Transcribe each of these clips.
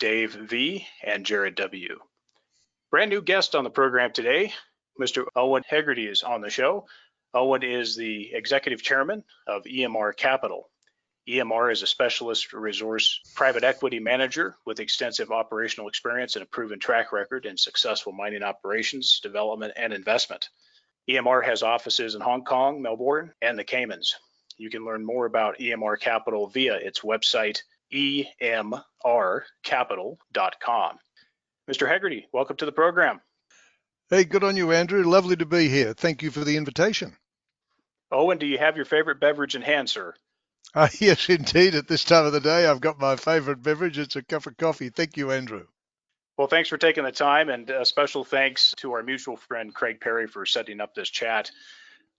Dave V., and Jared W. Brand new guest on the program today, Mr. Owen Hegarty is on the show. Owen is the executive chairman of EMR Capital. EMR is a specialist resource private equity manager with extensive operational experience and a proven track record in successful mining operations, development, and investment. EMR has offices in Hong Kong, Melbourne, and the Caymans. You can learn more about EMR Capital via its website, emrcapital.com. Mr. Hegarty, welcome to the program. Hey, good on you, Andrew. Lovely to be here. Thank you for the invitation. Owen, do you have your favorite beverage in hand, sir? Uh, yes, indeed. At this time of the day, I've got my favorite beverage. It's a cup of coffee. Thank you, Andrew. Well, thanks for taking the time, and a special thanks to our mutual friend Craig Perry for setting up this chat.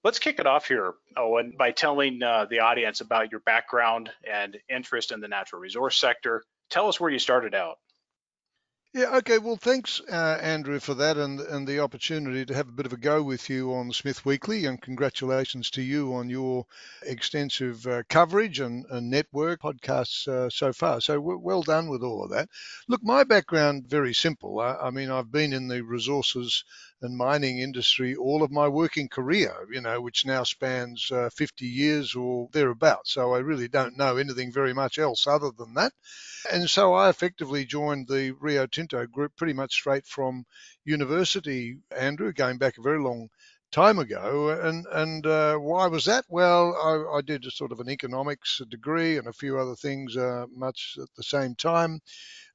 Let's kick it off here, Owen, by telling uh, the audience about your background and interest in the natural resource sector. Tell us where you started out. Yeah, okay. Well, thanks, uh, Andrew, for that and, and the opportunity to have a bit of a go with you on Smith Weekly. And congratulations to you on your extensive uh, coverage and, and, network podcasts uh, so far. So, w- well done with all of that. Look, my background, very simple. I, I mean, I've been in the resources and mining industry all of my working career, you know, which now spans uh, 50 years or thereabouts. So I really don't know anything very much else other than that. And so I effectively joined the Rio Tinto group pretty much straight from university, Andrew, going back a very long time ago. And and uh, why was that? Well, I, I, did a sort of an economics degree and a few other things uh, much at the same time.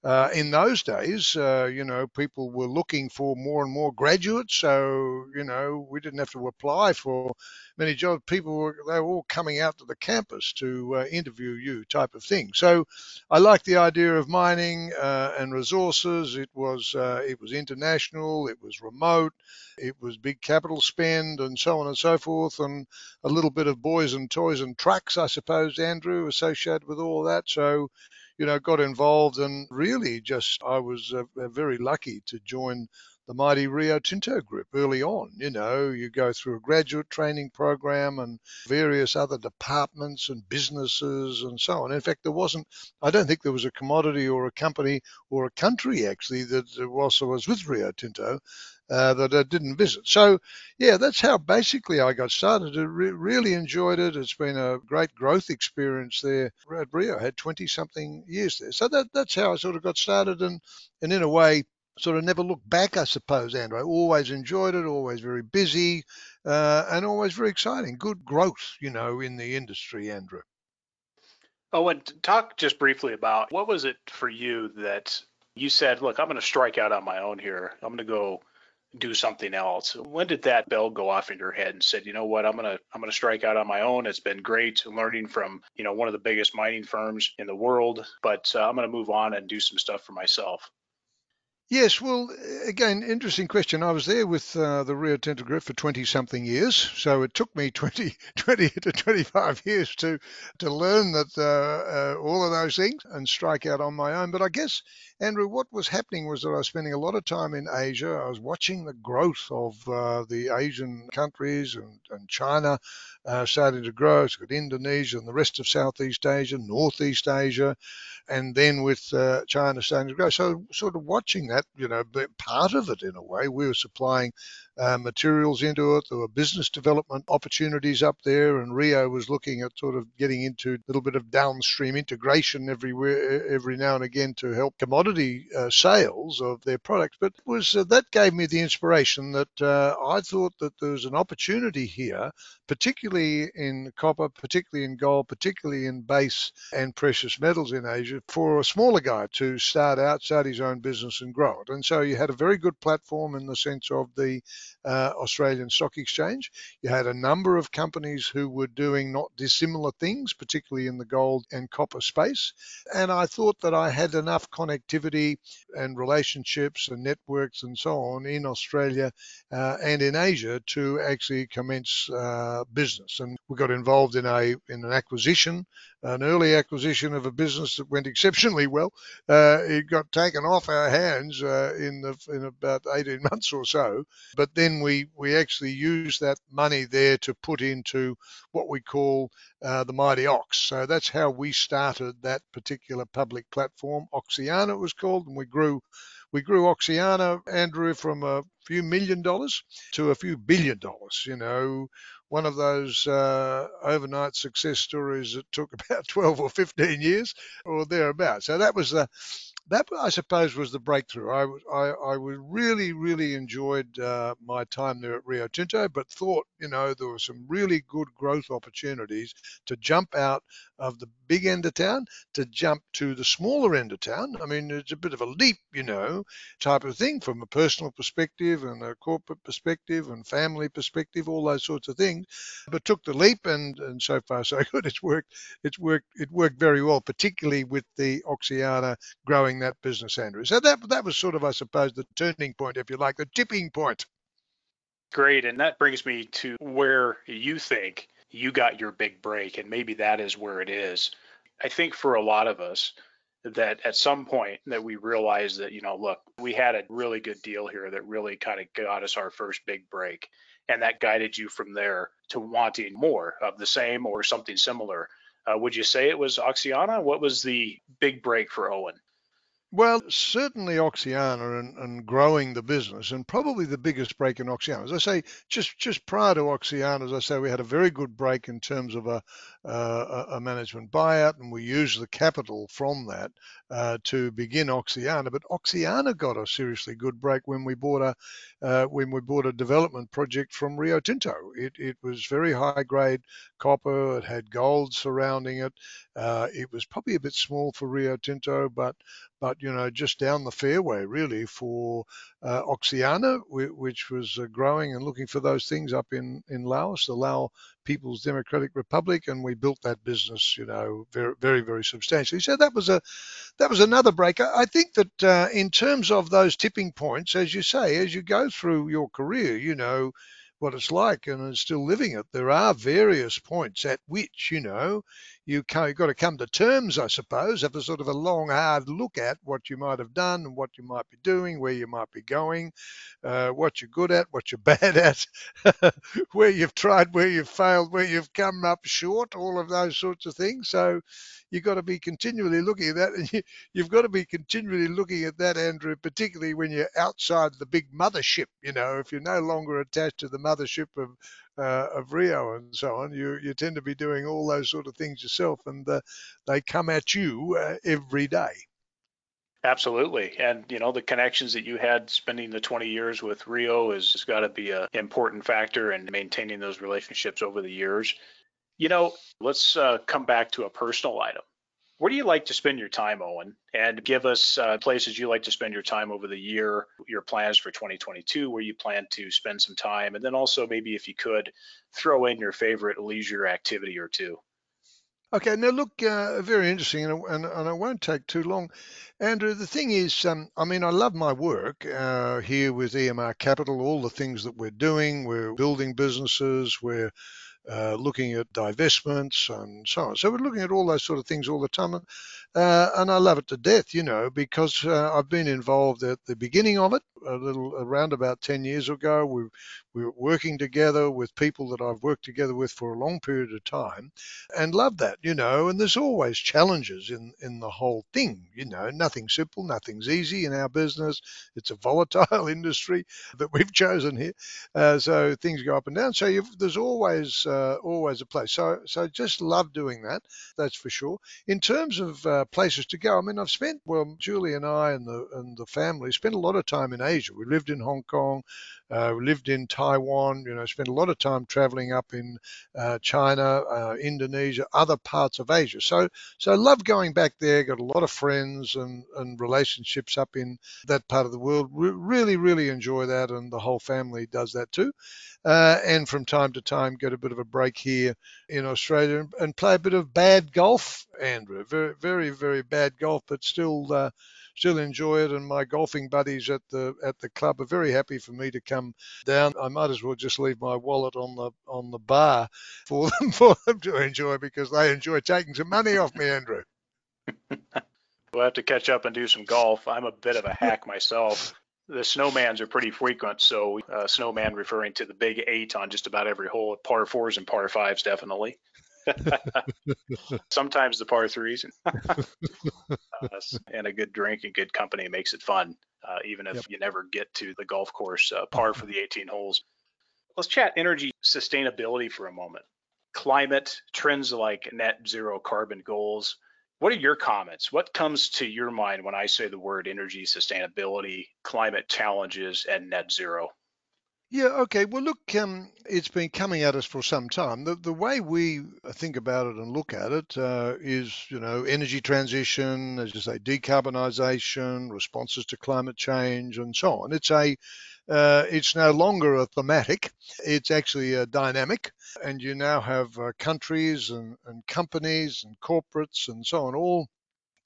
Uh, in those days, uh, you know, people were looking for more and more graduates. So, you know, we didn't have to apply for many jobs. People were, they were all coming out to the campus to uh, interview you type of thing. So I like the idea of mining uh, and resources. It was, uh, it was international. It was remote. It was big capital spend and so on and so forth. And a little bit of boys and toys and trucks, I suppose, Andrew, associated with all that. So, you know, got involved and really just I was uh, very lucky to join the mighty Rio Tinto group early on. You know, you go through a graduate training program and various other departments and businesses and so on. In fact, there wasn't, I don't think there was a commodity or a company or a country actually that also was with Rio Tinto uh, that I didn't visit. So, yeah, that's how basically I got started. I re- really enjoyed it. It's been a great growth experience there at Rio. I had 20 something years there. So that, that's how I sort of got started and, and in a way, sort of never looked back, I suppose, Andrew. Always enjoyed it, always very busy, uh, and always very exciting. Good growth, you know, in the industry, Andrew. Oh, and talk just briefly about what was it for you that you said, look, I'm going to strike out on my own here. I'm going to go do something else. When did that bell go off in your head and said, you know what, I'm gonna I'm gonna strike out on my own. It's been great learning from you know one of the biggest mining firms in the world, but uh, I'm gonna move on and do some stuff for myself. Yes, well, again, interesting question. I was there with uh, the Rio Tinto Group for 20 something years. So it took me 20, 20 to 25 years to, to learn that uh, uh, all of those things and strike out on my own. But I guess, Andrew, what was happening was that I was spending a lot of time in Asia. I was watching the growth of uh, the Asian countries and, and China uh, starting to grow. It's got Indonesia and the rest of Southeast Asia, Northeast Asia, and then with uh, China starting to grow. So, sort of watching that that, you know, part of it in a way. We were supplying uh, materials into it. There were business development opportunities up there, and Rio was looking at sort of getting into a little bit of downstream integration everywhere, every now and again to help commodity uh, sales of their products. But was uh, that gave me the inspiration that uh, I thought that there was an opportunity here, particularly in copper, particularly in gold, particularly in base and precious metals in Asia, for a smaller guy to start out, start his own business and grow it. And so you had a very good platform in the sense of the uh, Australian Stock Exchange. You had a number of companies who were doing not dissimilar things, particularly in the gold and copper space. And I thought that I had enough connectivity and relationships and networks and so on in Australia uh, and in Asia to actually commence uh, business. And we got involved in a in an acquisition, an early acquisition of a business that went exceptionally well. Uh, it got taken off our hands uh, in the in about 18 months or so, but then we we actually used that money there to put into what we call uh, the Mighty Ox. So that's how we started that particular public platform. Oxiana it was called, and we grew we grew Oxiana, Andrew, from a few million dollars to a few billion dollars. You know, one of those uh, overnight success stories that took about 12 or 15 years or thereabouts. So that was the that I suppose was the breakthrough. I I, I really really enjoyed uh, my time there at Rio Tinto, but thought you know there were some really good growth opportunities to jump out of the big end of town to jump to the smaller end of town. I mean, it's a bit of a leap, you know, type of thing from a personal perspective and a corporate perspective and family perspective, all those sorts of things. But took the leap, and and so far so good. It's worked. It's worked. It worked very well, particularly with the Oxiana growing that business, Andrew. So that that was sort of, I suppose, the turning point, if you like, the tipping point. Great, and that brings me to where you think you got your big break, and maybe that is where it is. I think for a lot of us, that at some point that we realized that you know look we had a really good deal here that really kind of got us our first big break and that guided you from there to wanting more of the same or something similar uh, would you say it was oxiana what was the big break for owen well, certainly Oxiana and, and, growing the business, and probably the biggest break in Oxiana. As I say, just just prior to Oxiana, as I say, we had a very good break in terms of a, uh, a management buyout, and we used the capital from that uh, to begin Oxiana. But Oxiana got a seriously good break when we bought a uh, when we bought a development project from Rio Tinto. It, it was very high grade copper. It had gold surrounding it. Uh, it was probably a bit small for Rio Tinto, but but you know just down the fairway really for uh, Oxiana, which was uh, growing and looking for those things up in in Laos, the Lao People's Democratic Republic, and we built that business, you know, very, very, very substantially. So that was a, that was another breaker. I think that uh, in terms of those tipping points, as you say, as you go through your career, you know, what it's like and still living it. There are various points at which, you know, you have got to come to terms, I suppose, have a sort of a long, hard look at what you might have done and what you might be doing, where you might be going, uh, what you're good at, what you're bad at, where you've tried, where you've failed, where you've come up short, all of those sorts of things. So you've got to be continually looking at that. And you, you've got to be continually looking at that, Andrew, particularly when you're outside the big mothership. You know, if you're no longer attached to the mothership of uh, of Rio and so on. You you tend to be doing all those sort of things yourself, and they come at you uh, every day. Absolutely, and you know the connections that you had spending the 20 years with Rio has, has got to be an important factor in maintaining those relationships over the years. You know, let's uh, come back to a personal item. Where do you like to spend your time, Owen? And give us uh, places you like to spend your time over the year, your plans for 2022, where you plan to spend some time, and then also maybe if you could throw in your favorite leisure activity or two. Okay, now look, uh, very interesting, and, and, and, I won't take too long. Andrew, the thing is, um, I mean, I love my work uh, here with EMR Capital, all the things that we're doing. We're building businesses, we're uh, looking at divestments and so on. So we're looking at all those sort of things all the time. Uh, and I love it to death, you know, because uh, I've been involved at the beginning of it, a little around about 10 years ago. We, we were working together with people that I've worked together with for a long period of time and love that, you know, and there's always challenges in, in the whole thing, you know, nothing simple, nothing's easy in our business. It's a volatile industry that we've chosen here. Uh, so things go up and down. So there's always, uh, always a place. So, so just love doing that. That's for sure. In terms of uh, places to go. I mean, I've spent well, Julie and I and the and the family spent a lot of time in Asia. We lived in Hong Kong, uh, lived in Taiwan, you know, spent a lot of time traveling up in uh, China, uh, Indonesia, other parts of Asia. So, so love going back there. Got a lot of friends and, and relationships up in that part of the world. Re- really, really enjoy that, and the whole family does that too. Uh, and from time to time, get a bit of a break here in Australia and, and play a bit of bad golf, Andrew. Very, very, very bad golf, but still uh, still enjoy it. And my golfing buddies at the at the club are very happy for me to come down. I might as well just leave my wallet on the on the bar for them for them to enjoy because they enjoy taking some money off me, Andrew. we'll have to catch up and do some golf. I'm a bit of a hack myself. The snowmans are pretty frequent, so uh, snowman referring to the big eight on just about every hole, par fours and par fives, definitely. Sometimes the par threes uh, and a good drink and good company makes it fun, uh, even if yep. you never get to the golf course. Uh, par for the 18 holes. Let's chat energy sustainability for a moment. Climate trends like net zero carbon goals. What are your comments? What comes to your mind when I say the word energy sustainability, climate challenges, and net zero? Yeah, okay. Well, look, um, it's been coming at us for some time. The, the way we think about it and look at it uh, is, you know, energy transition, as you say, decarbonisation, responses to climate change, and so on. It's a uh, it's no longer a thematic, it's actually a dynamic. And you now have uh, countries and, and companies and corporates and so on all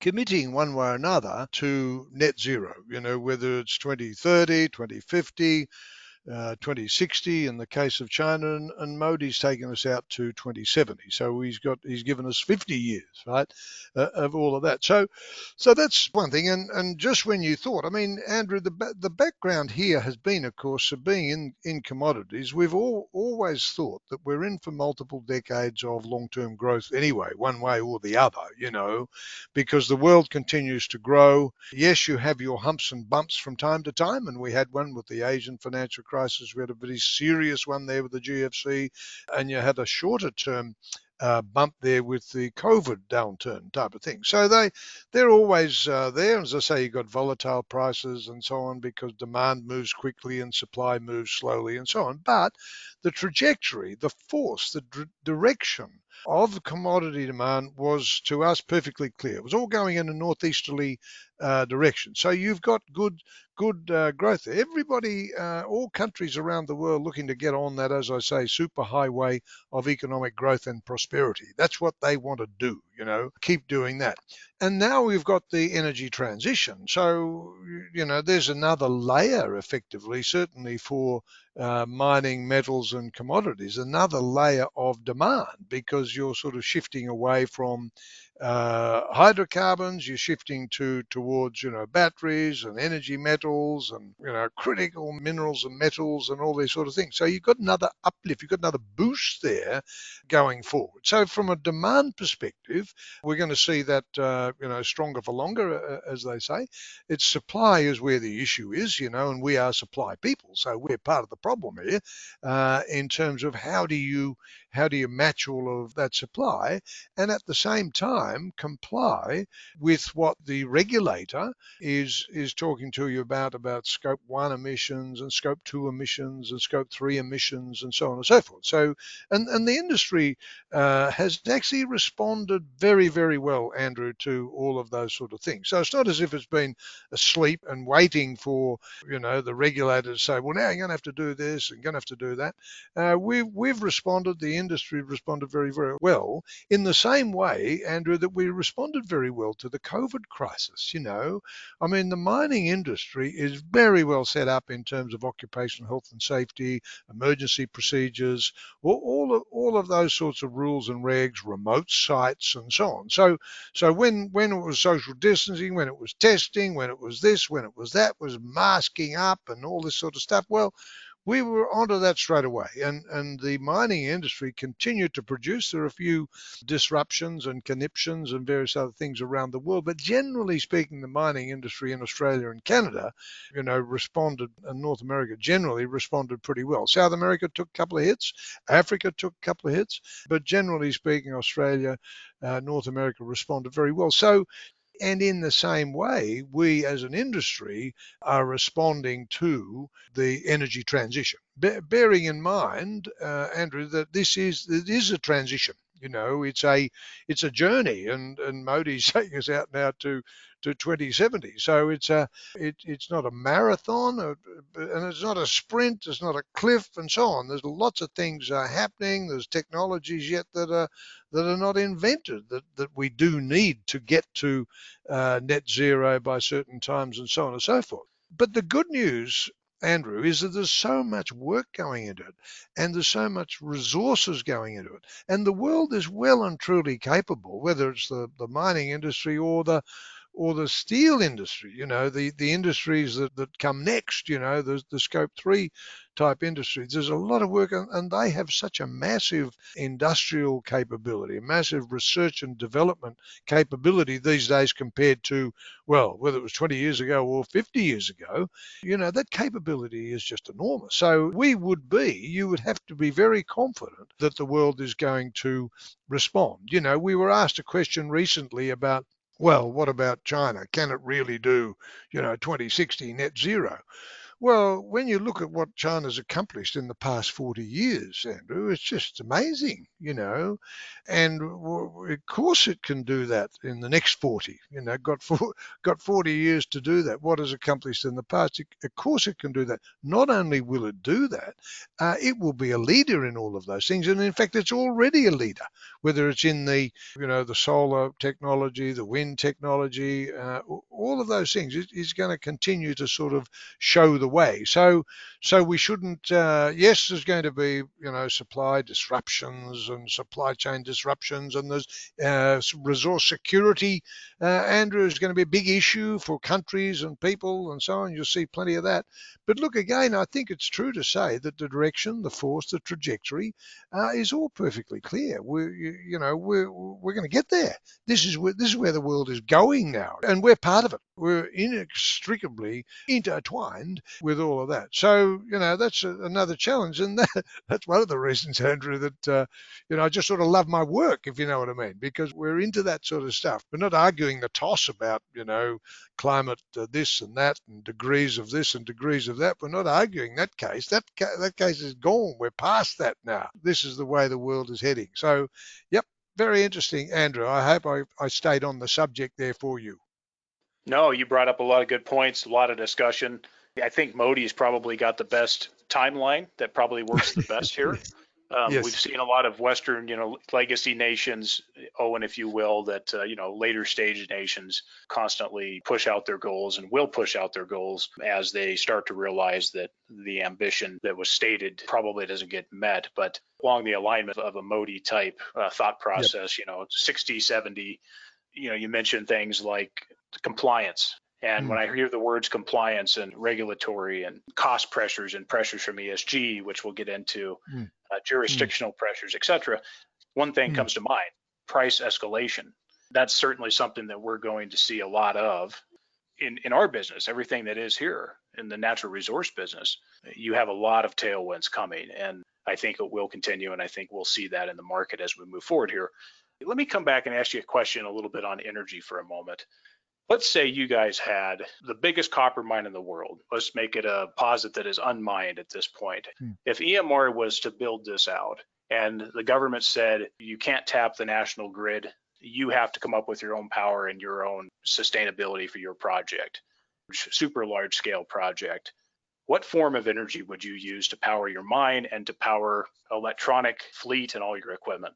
committing one way or another to net zero, you know, whether it's 2030, 2050 uh, 2060 in the case of China, and, and Modi's taken us out to 2070. So he's got he's given us 50 years, right, uh, of all of that. So, so that's one thing. And and just when you thought, I mean, Andrew, the the background here has been, of course, of being in in commodities. We've all always thought that we're in for multiple decades of long-term growth anyway, one way or the other, you know, because the world continues to grow. Yes, you have your humps and bumps from time to time, and we had one with the Asian financial crisis. We had a very serious one there with the GFC, and you had a shorter term uh, bump there with the COVID downturn type of thing. So they they're always uh, there. As I say, you've got volatile prices and so on because demand moves quickly and supply moves slowly and so on. But the trajectory, the force, the direction of commodity demand was to us perfectly clear. It was all going in a northeasterly uh, direction. So you've got good good uh, growth. Everybody, uh, all countries around the world looking to get on that, as I say, super highway of economic growth and prosperity. That's what they want to do, you know, keep doing that. And now we've got the energy transition. So, you know, there's another layer effectively, certainly for uh, mining metals and commodities, another layer of demand because you're sort of shifting away from uh, hydrocarbons, you're shifting to towards you know batteries and energy metals and you know critical minerals and metals and all these sort of things. So you've got another uplift, you've got another boost there going forward. So from a demand perspective, we're going to see that uh, you know stronger for longer, uh, as they say. It's supply is where the issue is, you know, and we are supply people, so we're part of the problem here uh, in terms of how do you how do you match all of that supply and at the same time comply with what the regulator is is talking to you about about scope 1 emissions and scope 2 emissions and scope 3 emissions and so on and so forth. So and and the industry uh, has actually responded very very well Andrew to all of those sort of things. So it's not as if it's been asleep and waiting for you know the regulator to say well now you're going to have to do this and going to have to do that. Uh, we've we've responded the industry responded very, very well in the same way, Andrew, that we responded very well to the COVID crisis. You know, I mean, the mining industry is very well set up in terms of occupational health and safety, emergency procedures, all, of, all of those sorts of rules and regs, remote sites, and so on. So, so when when it was social distancing, when it was testing, when it was this, when it was that, was masking up and all this sort of stuff. Well, we were onto that straight away. And, and the mining industry continued to produce. There are a few disruptions and conniptions and various other things around the world. But generally speaking, the mining industry in Australia and Canada, you know, responded, and North America generally responded pretty well. South America took a couple of hits, Africa took a couple of hits, but generally speaking, Australia, uh, North America responded very well. So And in the same way, we as an industry are responding to the energy transition, Be- bearing in mind, uh, Andrew, that this is it is a transition. You know, it's a it's a journey, and and Modi's taking us out now to to 2070. So it's a it, it's not a marathon, uh, and it's not a sprint. It's not a cliff, and so on. There's lots of things uh, happening. There's technologies yet that are that are not invented that that we do need to get to uh, net zero by certain times, and so on and so forth. But the good news Andrew, is that there's so much work going into it and there's so much resources going into it. And the world is well and truly capable, whether it's the, the mining industry or the or the steel industry, you know, the, the industries that, that come next, you know, the, the scope three type industries. There's a lot of work, and they have such a massive industrial capability, a massive research and development capability these days compared to, well, whether it was 20 years ago or 50 years ago, you know, that capability is just enormous. So we would be, you would have to be very confident that the world is going to respond. You know, we were asked a question recently about well, what about China? Can it really do, you know, 2060 net zero? Well, when you look at what China's accomplished in the past 40 years, Andrew, it's just amazing, you know. And of course, it can do that in the next 40. You know, got got 40 years to do that. What has accomplished in the past? Of course, it can do that. Not only will it do that, uh, it will be a leader in all of those things. And in fact, it's already a leader, whether it's in the, you know, the solar technology, the wind technology, uh, all of those things. It is going to continue to sort of show the way. So, so we shouldn't. Uh, yes, there's going to be you know supply disruptions and supply chain disruptions, and there's uh, resource security. Uh, Andrew is going to be a big issue for countries and people and so on. You'll see plenty of that. But look again, I think it's true to say that the direction, the force, the trajectory uh, is all perfectly clear. We, you, know, we're we're going to get there. This is where this is where the world is going now, and we're part of it. We're inextricably intertwined with all of that. So you know, that's a, another challenge, and that, that's one of the reasons, Andrew, that uh, you know I just sort of love my work, if you know what I mean, because we're into that sort of stuff. We're not arguing the toss about you know climate uh, this and that and degrees of this and degrees of that. We're not arguing that case. That ca- that case is gone. We're past that now. This is the way the world is heading. So, yep, very interesting, Andrew. I hope I, I stayed on the subject there for you. No, you brought up a lot of good points, a lot of discussion. I think Modi's probably got the best timeline that probably works the best here. Um, yes. We've seen a lot of Western, you know, legacy nations, Owen, if you will, that uh, you know later stage nations constantly push out their goals and will push out their goals as they start to realize that the ambition that was stated probably doesn't get met. But along the alignment of a Modi type uh, thought process, yep. you know, 60, 70, you know, you mentioned things like compliance and when hmm. I hear the words compliance and regulatory and cost pressures and pressures from ESG, which we'll get into, mm. uh, jurisdictional mm. pressures, et cetera, one thing comes to mind price escalation. That's certainly something that we're going to see a lot of in, in our business, everything that is here in the natural resource business. You have a lot of tailwinds coming, and I think it will continue, and I think we'll see that in the market as we move forward here. Let me come back and ask you a question a little bit on energy for a moment let's say you guys had the biggest copper mine in the world. Let's make it a posit that is unmined at this point. Hmm. If EMR was to build this out and the government said you can't tap the national grid, you have to come up with your own power and your own sustainability for your project, super large scale project. What form of energy would you use to power your mine and to power electronic fleet and all your equipment?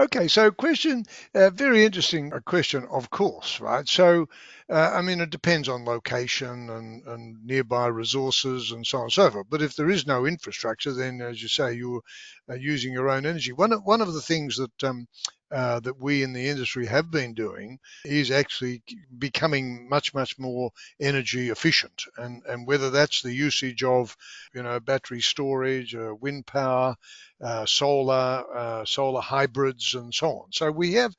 Okay, so question, uh, very interesting question, of course, right? So, uh, I mean, it depends on location and, and nearby resources and so on and so forth. But if there is no infrastructure, then, as you say, you're uh, using your own energy. One of, one of the things that um, uh, that we in the industry have been doing is actually becoming much much more energy efficient. And and whether that's the usage of you know battery storage uh, wind power uh, solar uh, solar hybrids and so on. So we have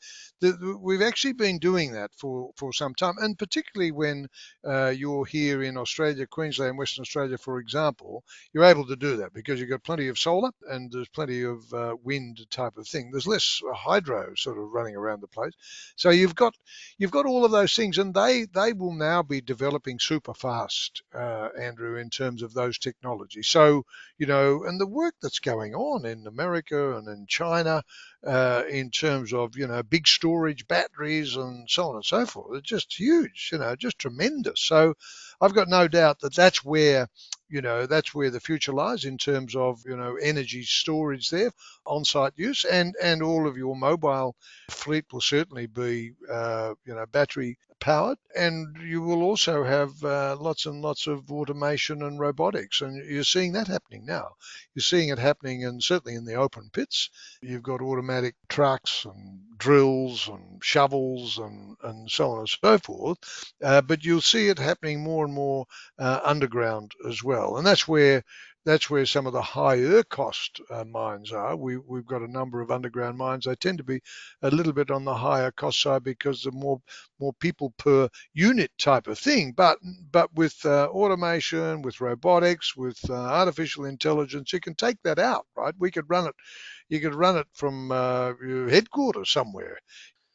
we've actually been doing that for, for some time, and particularly when uh, you're here in Australia, Queensland, Western Australia, for example, you're able to do that because you've got plenty of solar and there's plenty of uh, wind type of thing. There's less hydro hydro sort of running around the place. So you've got you've got all of those things, and they they will now be developing super fast, uh, Andrew, in terms of those technologies. So you know, and the work that's going on in America and in China uh, in terms of you know big storage batteries and so on and so forth. It's just huge, you know, just tremendous. So I've got no doubt that that's where you know that's where the future lies in terms of you know energy storage there on-site use and and all of your mobile fleet will certainly be uh, you know battery powered. And you will also have uh, lots and lots of automation and robotics and you're seeing that happening now. You're seeing it happening and certainly in the open pits. You've got automatic trucks and drills and shovels and and so on and so forth uh, but you'll see it happening more and more uh, underground as well and that's where that's where some of the higher cost uh, mines are. We, we've got a number of underground mines. They tend to be a little bit on the higher cost side because the more more people per unit type of thing. But but with uh, automation, with robotics, with uh, artificial intelligence, you can take that out, right? We could run it. You could run it from uh, headquarters somewhere.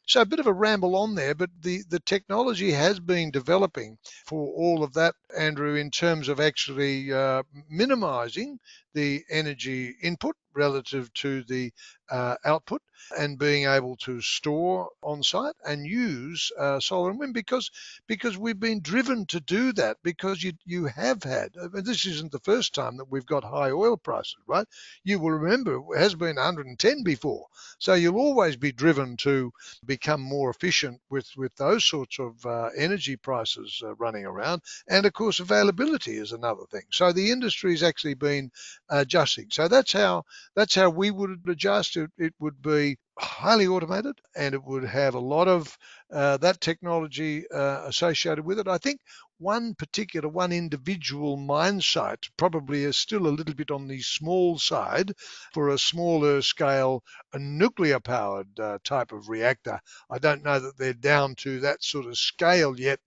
So a bit of a ramble on there, but the, the technology has been developing for all of that, Andrew, in terms of actually uh, minimizing the energy input relative to the uh, output and being able to store on site and use uh, solar and wind because because we've been driven to do that because you you have had I mean, this isn't the first time that we've got high oil prices right? You will remember it has been 110 before. So you'll always be driven to become more efficient with with those sorts of uh, energy prices uh, running around. And of course availability is another thing. So the industry has actually been adjusting. So that's how that's how we would adjust it it would be highly automated and it would have a lot of uh, that technology uh, associated with it. I think one particular, one individual mine site probably is still a little bit on the small side for a smaller scale, a nuclear powered uh, type of reactor. I don't know that they're down to that sort of scale yet.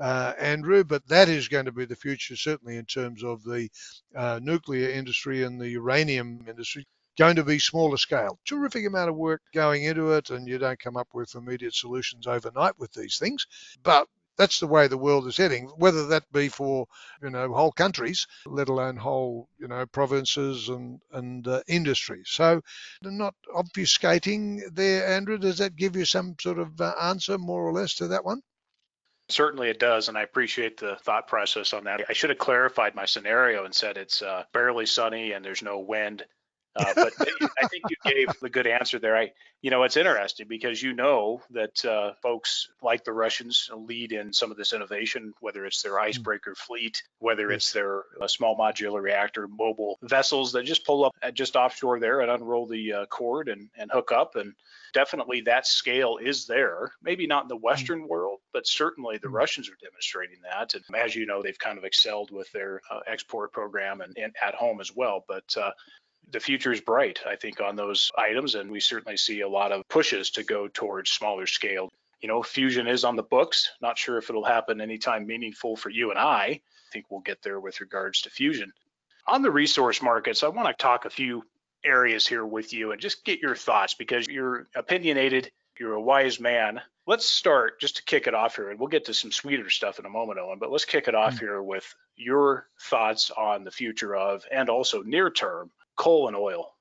Uh, Andrew, but that is going to be the future, certainly in terms of the uh, nuclear industry and the uranium industry going to be smaller scale. Terrific amount of work going into it, and you don't come up with immediate solutions overnight with these things. But that's the way the world is heading. Whether that be for you know whole countries, let alone whole you know provinces and and uh, industries. So, not obfuscating there, Andrew. Does that give you some sort of uh, answer, more or less, to that one? Certainly it does, and I appreciate the thought process on that. I should have clarified my scenario and said it's uh, barely sunny and there's no wind. Uh, but I think you gave the good answer there. I, you know, it's interesting because you know that uh, folks like the Russians lead in some of this innovation, whether it's their hmm. icebreaker fleet, whether it's their uh, small modular reactor mobile vessels that just pull up just offshore there and unroll the uh, cord and, and hook up. And definitely that scale is there. Maybe not in the hmm. Western world, but certainly the hmm. Russians are demonstrating that. And as you know, they've kind of excelled with their uh, export program and, and, at home as well. But uh, the future is bright, I think, on those items. And we certainly see a lot of pushes to go towards smaller scale. You know, fusion is on the books. Not sure if it'll happen anytime meaningful for you and I. I think we'll get there with regards to fusion. On the resource markets, I want to talk a few areas here with you and just get your thoughts because you're opinionated, you're a wise man. Let's start just to kick it off here, and we'll get to some sweeter stuff in a moment, Owen. But let's kick it off mm-hmm. here with your thoughts on the future of and also near term coal and oil.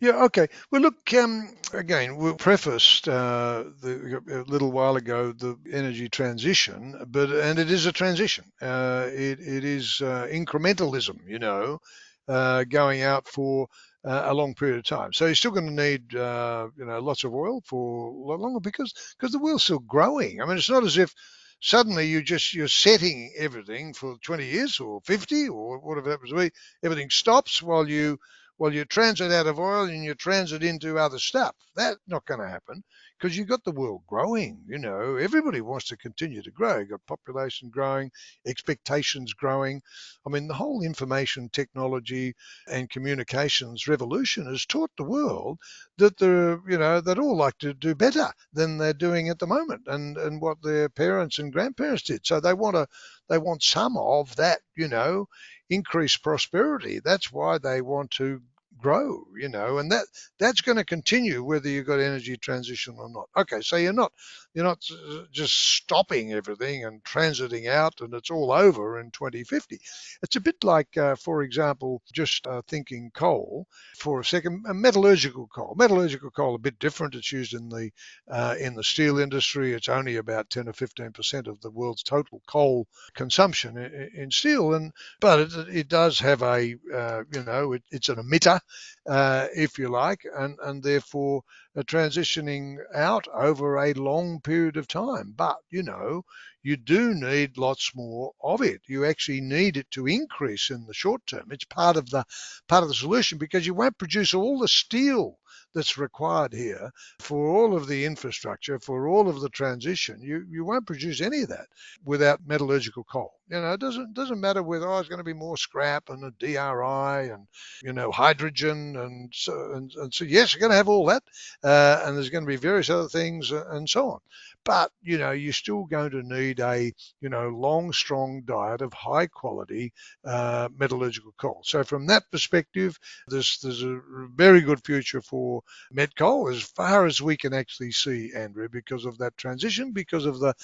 Yeah, okay. Well, look, um, again, we prefaced uh, the, a little while ago the energy transition, but and it is a transition. Uh, it, it is uh, incrementalism, you know, uh, going out for uh, a long period of time. So you're still going to need, uh, you know, lots of oil for a lot longer because because the world's still growing. I mean, it's not as if suddenly you just you're setting everything for 20 years or 50 or whatever that was be. Everything stops while you well, you transit out of oil and you transit into other stuff. That's not going to happen because you've got the world growing. You know, everybody wants to continue to grow. You've got population growing, expectations growing. I mean, the whole information technology and communications revolution has taught the world that they're, you know, they'd all like to do better than they're doing at the moment and, and what their parents and grandparents did. So they want to, they want some of that, you know, increased prosperity. That's why they want to grow, you know, and that that's going to continue whether you've got energy transition or not. Okay, so you're not you're not just stopping everything and transiting out and it's all over in 2050. It's a bit like, uh, for example, just uh, thinking coal for a second, metallurgical coal. Metallurgical coal a bit different. It's used in the uh, in the steel industry. It's only about 10 or 15 percent of the world's total coal consumption in, in steel, and but it, it does have a uh, you know it, it's an emitter, uh, if you like, and and therefore transitioning out over a long period of time. But, you know, you do need lots more of it. You actually need it to increase in the short term. It's part of the part of the solution because you won't produce all the steel that's required here for all of the infrastructure, for all of the transition. You you won't produce any of that without metallurgical coal. You know, it doesn't doesn't matter whether oh, it's going to be more scrap and a DRI and you know hydrogen and so and, and so yes, you're going to have all that, uh, and there's going to be various other things uh, and so on. But you know you're still going to need a you know long strong diet of high quality uh, metallurgical coal. So from that perspective there's there's a very good future for met coal as far as we can actually see andrew because of that transition because of the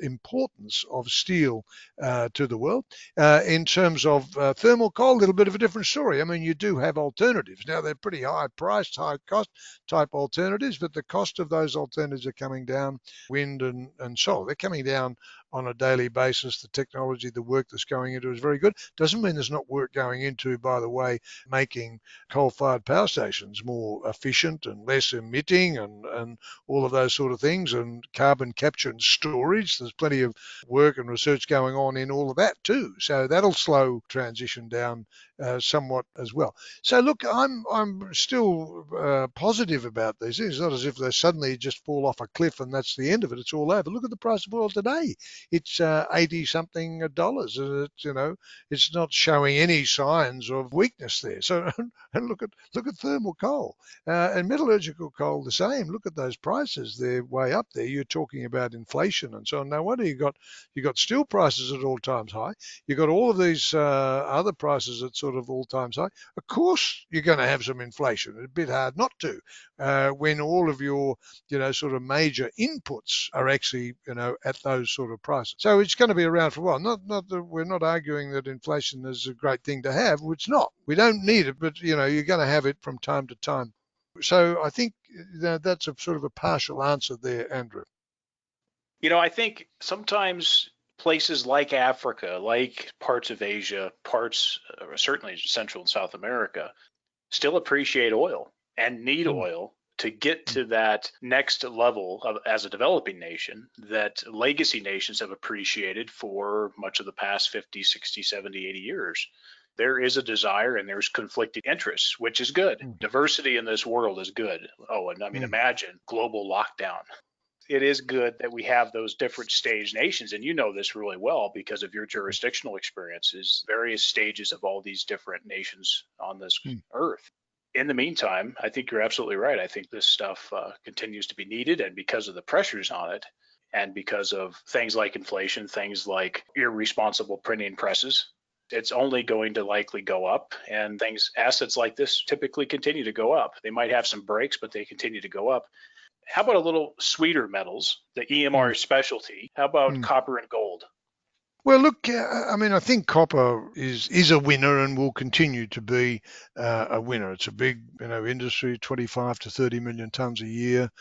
importance of steel uh, to the world uh, in terms of uh, thermal coal a little bit of a different story i mean you do have alternatives now they're pretty high priced high cost type alternatives but the cost of those alternatives are coming down wind and, and solar. They're coming down on a daily basis. The technology, the work that's going into is very good. Doesn't mean there's not work going into, by the way, making coal-fired power stations more efficient and less emitting and, and all of those sort of things and carbon capture and storage. There's plenty of work and research going on in all of that too. So that'll slow transition down uh, somewhat as well. So look, I'm I'm still uh, positive about these things. It's not as if they suddenly just fall off a cliff and that's the end of it. It's all over. Look at the price of oil today it's uh, 80 something dollars. It's, you know, it's not showing any signs of weakness there. So, and look at look at thermal coal uh, and metallurgical coal the same. Look at those prices; they're way up there. You're talking about inflation and so on. No wonder you got you got steel prices at all times high. You got all of these uh, other prices at sort of all times high. Of course, you're going to have some inflation. It's a bit hard not to uh, when all of your you know sort of major inputs are actually you know at those sort of prices. So it's going to be around for a while. Not, not that we're not arguing that inflation is a great thing to have. It's not. We don't need it, but you know, you're going to have it from time to time. So I think that that's a sort of a partial answer there, Andrew. You know, I think sometimes places like Africa, like parts of Asia, parts uh, certainly Central and South America, still appreciate oil and need mm. oil to get to that next level of, as a developing nation that legacy nations have appreciated for much of the past 50, 60, 70, 80 years. There is a desire and there's conflicting interests, which is good. Mm. Diversity in this world is good. Oh, and I mean, mm. imagine global lockdown. It is good that we have those different stage nations, and you know this really well because of your jurisdictional experiences, various stages of all these different nations on this mm. earth in the meantime, I think you're absolutely right. I think this stuff uh, continues to be needed, and because of the pressures on it, and because of things like inflation, things like irresponsible printing presses, it's only going to likely go up. And things, assets like this, typically continue to go up. They might have some breaks, but they continue to go up. How about a little sweeter metals, the EMR mm. specialty? How about mm. copper and gold? Well, look, uh, I mean, I think copper is is a winner and will continue to be uh, a winner. It's a big, you know, industry, 25 to 30 million tons a year,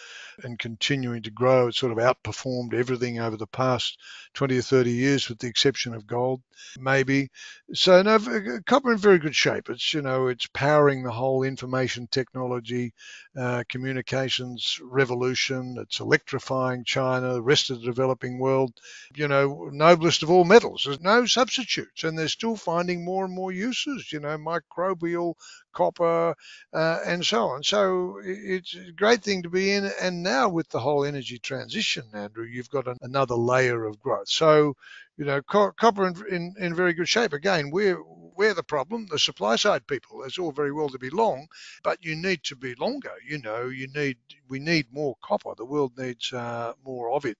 and continuing to grow. It's sort of outperformed everything over the past 20 or 30 years, with the exception of gold, maybe. So, no, copper in very good shape. It's you know, it's powering the whole information technology, uh, communications revolution. It's electrifying China, the rest of the developing world. You know, noblest of all metals. There's no substitutes, and they're still finding more and more uses. You know, microbial copper uh, and so on. So it's a great thing to be in. And now with the whole energy transition, Andrew, you've got an, another layer of growth. So you know, co- copper in, in, in very good shape. Again, we're we're the problem, the supply side people. It's all very well to be long, but you need to be longer. You know, you need we need more copper. The world needs uh, more of it,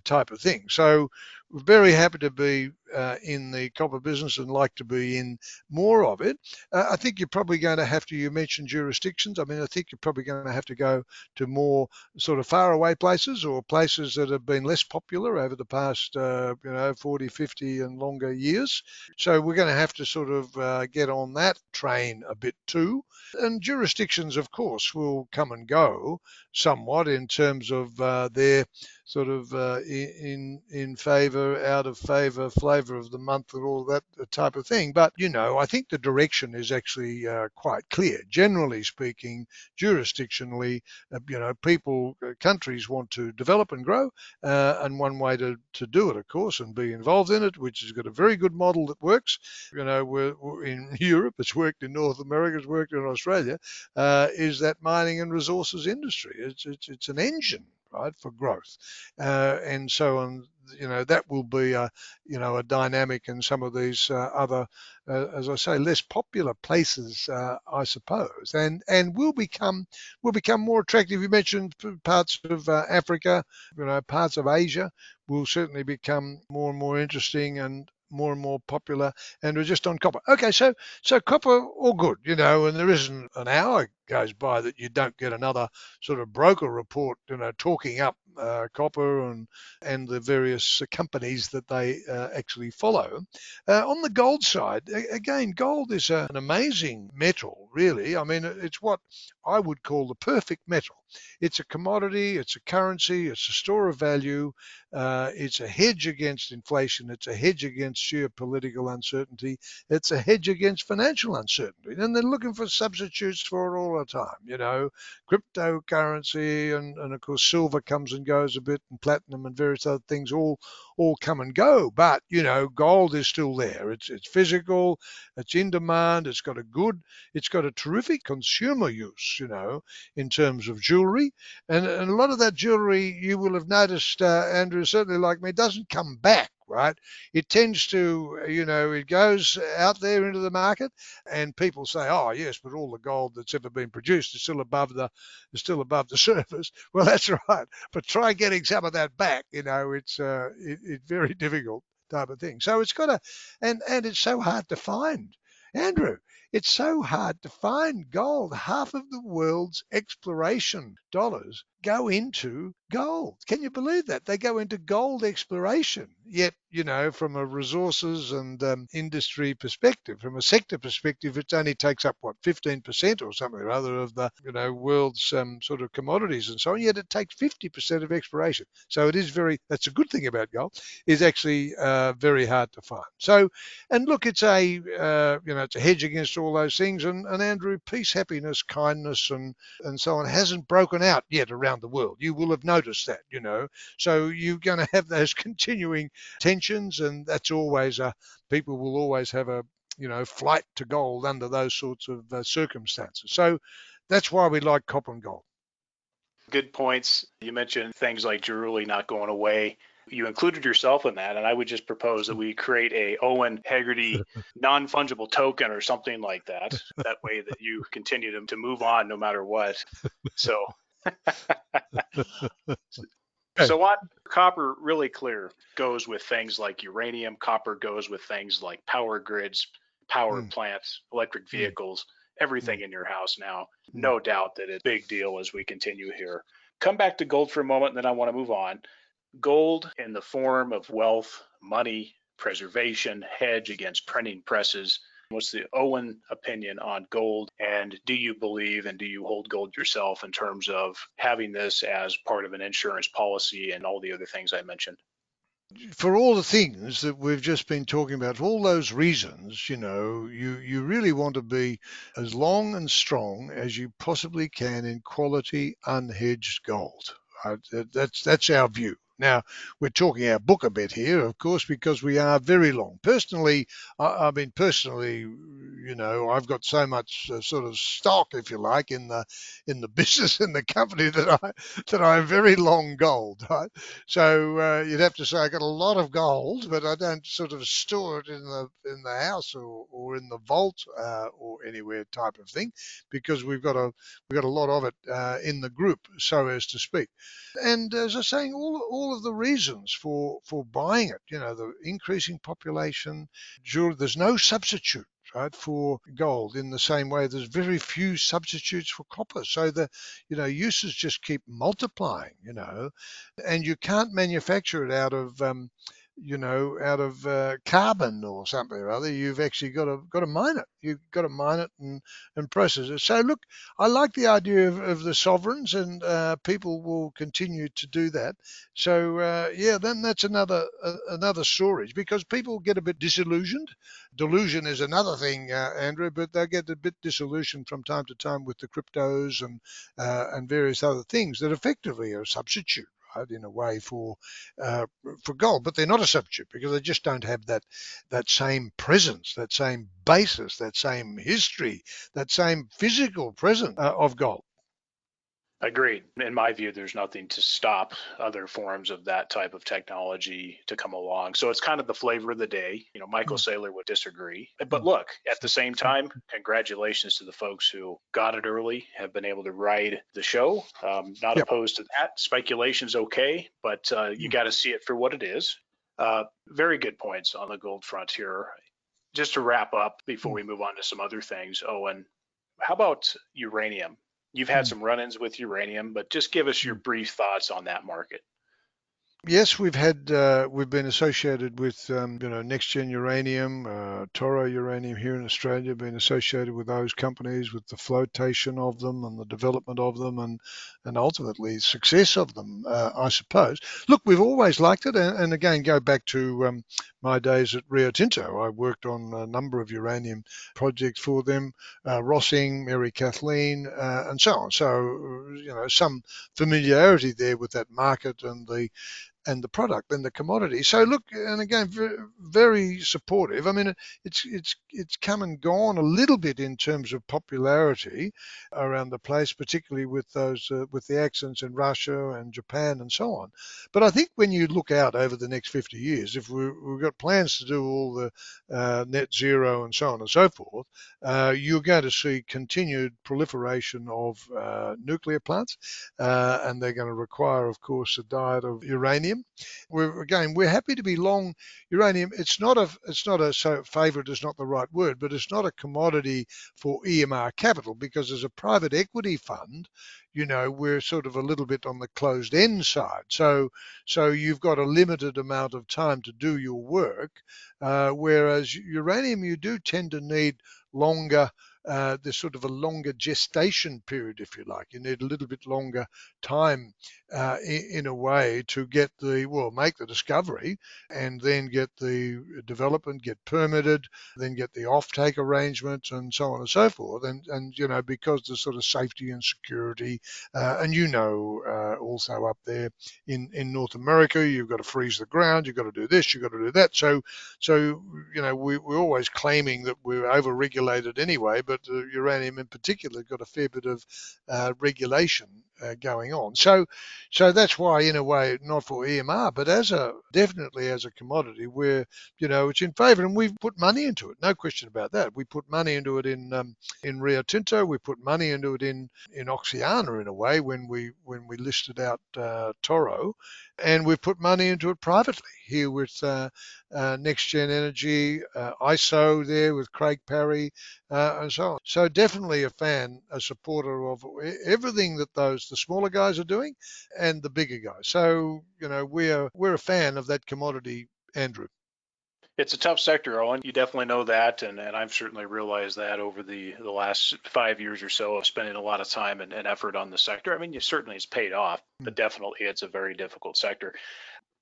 type of thing. So we're very happy to be uh, in the copper business and like to be in more of it. Uh, I think you're probably going to have to. You mentioned jurisdictions. I mean, I think you're probably going to have to go to more sort of faraway places or places that have been less popular over the past, uh, you know, 40, 50 and longer years. So we're going to have to sort of uh, get on that train a bit too. And jurisdictions, of course, will come and go somewhat in terms of uh, their sort of uh, in in favour, out of favour, flavour of the month, and all that type of thing. But you know, I think the direction is actually uh, quite clear. Generally speaking, jurisdictionally, uh, you know, people, uh, countries want to develop and grow, uh, and one way to, to do it, of course, and be involved in it, which has got a very good model that works. You know, we're, we're in Europe, it's worked in North America, it's worked in Australia, uh, is that mining and resources industry. It's it's it's an engine right, for growth. Uh, and so on, you know, that will be a, you know, a dynamic in some of these uh, other, uh, as I say, less popular places, uh, I suppose, and and will become will become more attractive. You mentioned parts of uh, Africa, you know, parts of Asia will certainly become more and more interesting and more and more popular and we're just on copper okay so so copper all good you know and there isn't an hour goes by that you don't get another sort of broker report, you know, talking up uh, copper and and the various companies that they uh, actually follow. Uh, on the gold side, again, gold is a, an amazing metal, really. I mean, it's what I would call the perfect metal. It's a commodity, it's a currency, it's a store of value, uh, it's a hedge against inflation, it's a hedge against geopolitical uncertainty, it's a hedge against financial uncertainty. And they're looking for substitutes for it all the time, you know, cryptocurrency and, and of course silver comes and goes a bit and platinum and various other things all all come and go. But, you know, gold is still there. It's it's physical, it's in demand, it's got a good, it's got a terrific consumer use, you know, in terms of jewelry. And, and a lot of that jewelry you will have noticed, uh, Andrew, certainly like me, doesn't come back right? It tends to, you know, it goes out there into the market, and people say, "Oh, yes, but all the gold that's ever been produced is still above the, is still above the surface." Well, that's right, but try getting some of that back. You know, it's uh, it, it's very difficult type of thing. So it's got to, and and it's so hard to find. Andrew, it's so hard to find gold. Half of the world's exploration dollars go into gold. Can you believe that? They go into gold exploration. Yet, you know, from a resources and um, industry perspective, from a sector perspective, it only takes up, what, 15% or something or other of the, you know, world's um, sort of commodities and so on. Yet it takes 50% of exploration. So it is very, that's a good thing about gold, is actually uh, very hard to find. So, and look, it's a, uh, you know, it's a hedge against all those things. And, and Andrew, peace, happiness, kindness, and, and so on hasn't broken out yet around the world. You will have noticed that, you know. So you're going to have those continuing tensions, and that's always a people will always have a you know flight to gold under those sorts of uh, circumstances. So that's why we like copper and gold. Good points. You mentioned things like jewelry not going away. You included yourself in that, and I would just propose that we create a Owen Hegarty non-fungible token or something like that. That way that you continue to, to move on no matter what. So so on copper really clear goes with things like uranium copper goes with things like power grids power mm. plants electric hmm. vehicles everything mm. in your house now hmm. no doubt that it's a big deal as we continue here come back to gold for a moment and then i want to move on gold in the form of wealth money preservation hedge against printing presses What's the Owen opinion on gold? And do you believe and do you hold gold yourself in terms of having this as part of an insurance policy and all the other things I mentioned? for all the things that we've just been talking about, for all those reasons, you know, you, you really want to be as long and strong as you possibly can in quality unhedged gold. That's that's our view, Now, we're talking our book a bit here, of course, because we are very long. Personally, I, I mean, personally, you know, I've got so much uh, sort of stock, if you like, in the in the business in the company that I that I have very long gold. Right? So uh, you'd have to say I got a lot of gold, but I don't sort of store it in the in the house or, or in the vault uh, or anywhere type of thing, because we've got a we've got a lot of it uh, in the group, so as to speak. And as I was saying, all all of the reasons for for buying it, you know, the increasing population, there's no substitute right, for gold in the same way there's very few substitutes for copper. So the, you know, uses just keep multiplying, you know, and you can't manufacture it out of, um, you know, out of uh, carbon or something or other. You've actually got to got to mine it. You've got to mine it and, and process it. So look, I like the idea of, of the sovereigns, and uh, people will continue to do that. So uh, yeah, then that's another another storage because people get a bit disillusioned. Delusion is another thing, uh, Andrew, but they get a bit disillusioned from time to time with the cryptos and uh, and various other things that effectively are a substitute in a way for uh, for gold, but they're not a substitute because they just don't have that that same presence, that same basis, that same history, that same physical presence uh, of gold. Agreed. In my view, there's nothing to stop other forms of that type of technology to come along. So it's kind of the flavor of the day. You know, Michael mm. Saylor would disagree. But look, at the same time, congratulations to the folks who got it early, have been able to ride the show. Um, not yep. opposed to that. Speculation's okay, but uh, you mm. got to see it for what it is. Uh, very good points on the gold front here. Just to wrap up before mm. we move on to some other things, Owen, how about uranium? You've had hmm. some run-ins with uranium, but just give us your hmm. brief thoughts on that market. Yes, we've had uh, we've been associated with um, you know NexGen uranium, uh, Toro uranium here in Australia, been associated with those companies with the flotation of them and the development of them and and ultimately success of them, uh, I suppose. Look, we've always liked it, and, and again go back to um, my days at Rio Tinto. I worked on a number of uranium projects for them, uh, Rossing, Mary Kathleen, uh, and so on. So you know some familiarity there with that market and the and the product and the commodity. So look, and again, very supportive. I mean, it's it's it's come and gone a little bit in terms of popularity around the place, particularly with those uh, with the accents in Russia and Japan and so on. But I think when you look out over the next 50 years, if we, have got plans to do all the uh, net zero and so on and so forth, uh, you're going to see continued proliferation of uh, nuclear plants, uh, and they're going to require, of course, a diet of uranium uranium. We're again we're happy to be long uranium. It's not a it's not a so favorite is not the right word, but it's not a commodity for EMR capital because as a private equity fund, you know we're sort of a little bit on the closed end side. So so you've got a limited amount of time to do your work, uh, whereas uranium you do tend to need longer uh, there's sort of a longer gestation period, if you like. You need a little bit longer time uh, in, in, a way to get the, well, make the discovery and then get the development, get permitted, then get the offtake arrangements and so on and so forth. And, and you know, because the sort of safety and security, uh, and you know, uh, also up there in, in North America, you've got to freeze the ground, you've got to do this, you've got to do that. So, so you know, we, we're always claiming that we're over-regulated anyway, but but uh, uranium in particular got a fair bit of uh, regulation uh, going on. So, so that's why, in a way, not for EMR, but as a definitely as a commodity, where you know it's in favour, and we've put money into it, no question about that. We put money into it in um, in Rio Tinto, we put money into it in in Oxiana in a way when we when we listed out uh, Toro, and we've put money into it privately here with uh, uh, NexGen Energy, uh, ISO there with Craig Parry, uh, and so on. So definitely a fan, a supporter of everything that those the smaller guys are doing and the bigger guys. So you know we're we're a fan of that commodity, Andrew. It's a tough sector, Owen. You definitely know that, and, and I've certainly realized that over the, the last five years or so of spending a lot of time and, and effort on the sector. I mean, you certainly it's paid off, but hmm. definitely it's a very difficult sector.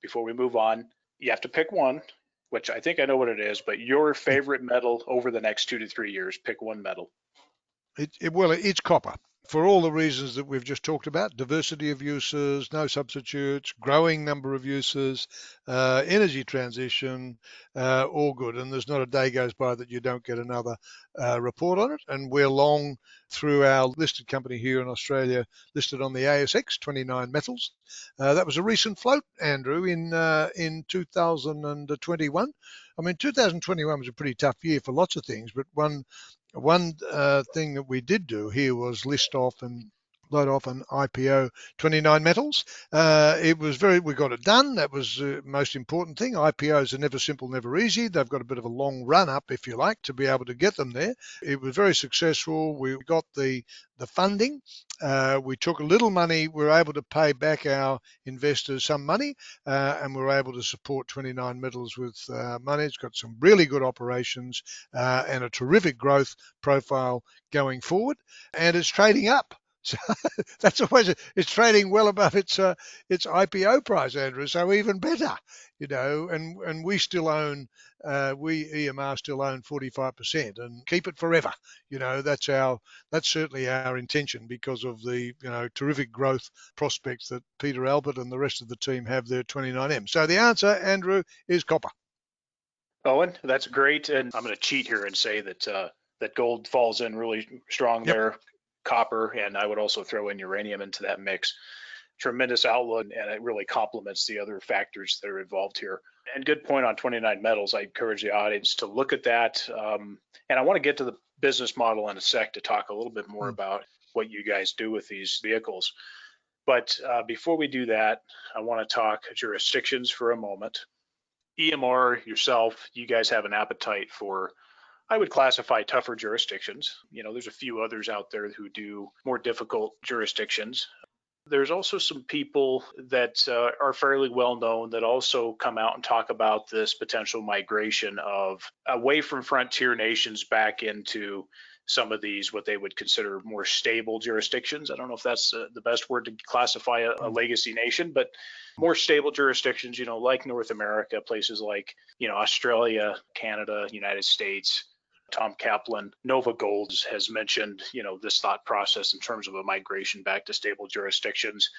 Before we move on, you have to pick one, which I think I know what it is, but your favorite metal over the next two to three years, pick one metal. It, it well, it's copper for all the reasons that we've just talked about diversity of uses, no substitutes, growing number of uses, uh, energy transition, uh, all good. And there's not a day goes by that you don't get another uh, report on it. And we're long through our listed company here in Australia, listed on the ASX, 29 Metals. Uh, that was a recent float, Andrew, in uh, in 2021. I mean, 2021 was a pretty tough year for lots of things, but one one uh, thing that we did do here was list off and load off an IPO 29 metals. Uh, it was very, we got it done. That was the most important thing. IPOs are never simple, never easy. They've got a bit of a long run up, if you like, to be able to get them there. It was very successful. We got the the funding. Uh, we took a little money. We were able to pay back our investors some money, uh, and we were able to support 29 Metals with uh, money. It's got some really good operations uh, and a terrific growth profile going forward, and it's trading up. So that's always it's trading well above its uh, its IPO price, Andrew. So even better, you know. And and we still own uh, we EMR still own 45% and keep it forever. You know that's our that's certainly our intention because of the you know terrific growth prospects that Peter Albert and the rest of the team have there at 29M. So the answer, Andrew, is copper. Owen, that's great, and I'm going to cheat here and say that. Uh that gold falls in really strong yep. there copper, and I would also throw in uranium into that mix. Tremendous outlook, and it really complements the other factors that are involved here. And good point on 29 metals. I encourage the audience to look at that. Um, and I want to get to the business model in a sec to talk a little bit more mm. about what you guys do with these vehicles. But uh, before we do that, I want to talk jurisdictions for a moment. EMR yourself, you guys have an appetite for I would classify tougher jurisdictions. You know, there's a few others out there who do more difficult jurisdictions. There's also some people that uh, are fairly well known that also come out and talk about this potential migration of away from frontier nations back into some of these what they would consider more stable jurisdictions. I don't know if that's uh, the best word to classify a, a, mm. legacy nation, but more stable jurisdictions, you know, like North America, places like, you know, Australia, Canada, United States, Tom Kaplan, NovaGold's has mentioned, you know, this thought process in terms of a migration back to stable jurisdictions.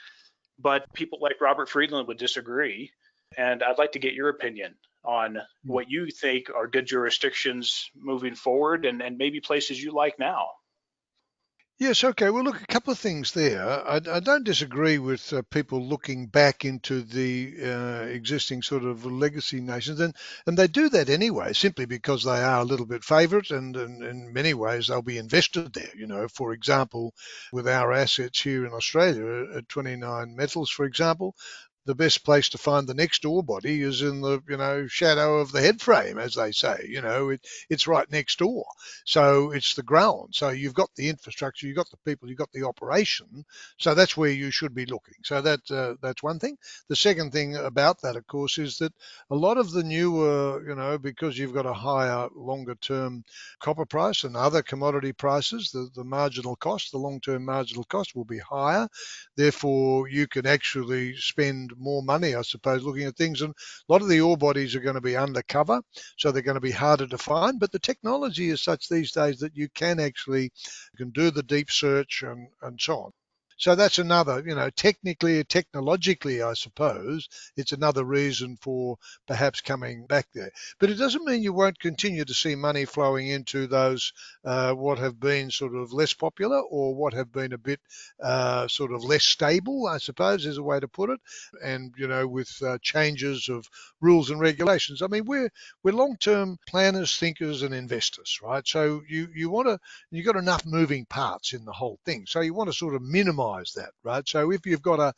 But people like Robert Friedland would disagree. And I'd like to get your opinion on hmm. what you think are good jurisdictions moving forward and, and maybe places you like now. Yes, okay. Well, look, a couple of things there. I, I don't disagree with uh, people looking back into the uh, existing sort of legacy nations, and, and they do that anyway, simply because they are a little bit favourite, and, and in many ways they'll be invested there. You know, for example, with our assets here in Australia at 29 Metals, for example, the best place to find the next ore body is in the you know shadow of the head frame as they say you know it, it's right next door. So it's the ground. So you've got the infrastructure you've got the people you've got the operation. So that's where you should be looking. So that uh, that's one thing. The second thing about that of course is that a lot of the newer you know because you've got a higher longer term copper price and other commodity prices the, the marginal cost the long term marginal cost will be higher. Therefore you can actually spend more money, I suppose, looking at things. And a lot of the ore bodies are going to be undercover, so they're going to be harder to find. But the technology is such these days that you can actually you can do the deep search and, and so on. So that's another, you know, technically, technologically, I suppose, it's another reason for perhaps coming back there. But it doesn't mean you won't continue to see money flowing into those uh, what have been sort of less popular or what have been a bit uh, sort of less stable, I suppose, is a way to put it. And you know, with uh, changes of rules and regulations. I mean, we're we're long-term planners, thinkers, and investors, right? So you you want to you've got enough moving parts in the whole thing. So you want to sort of minimize that, right? So if you've got a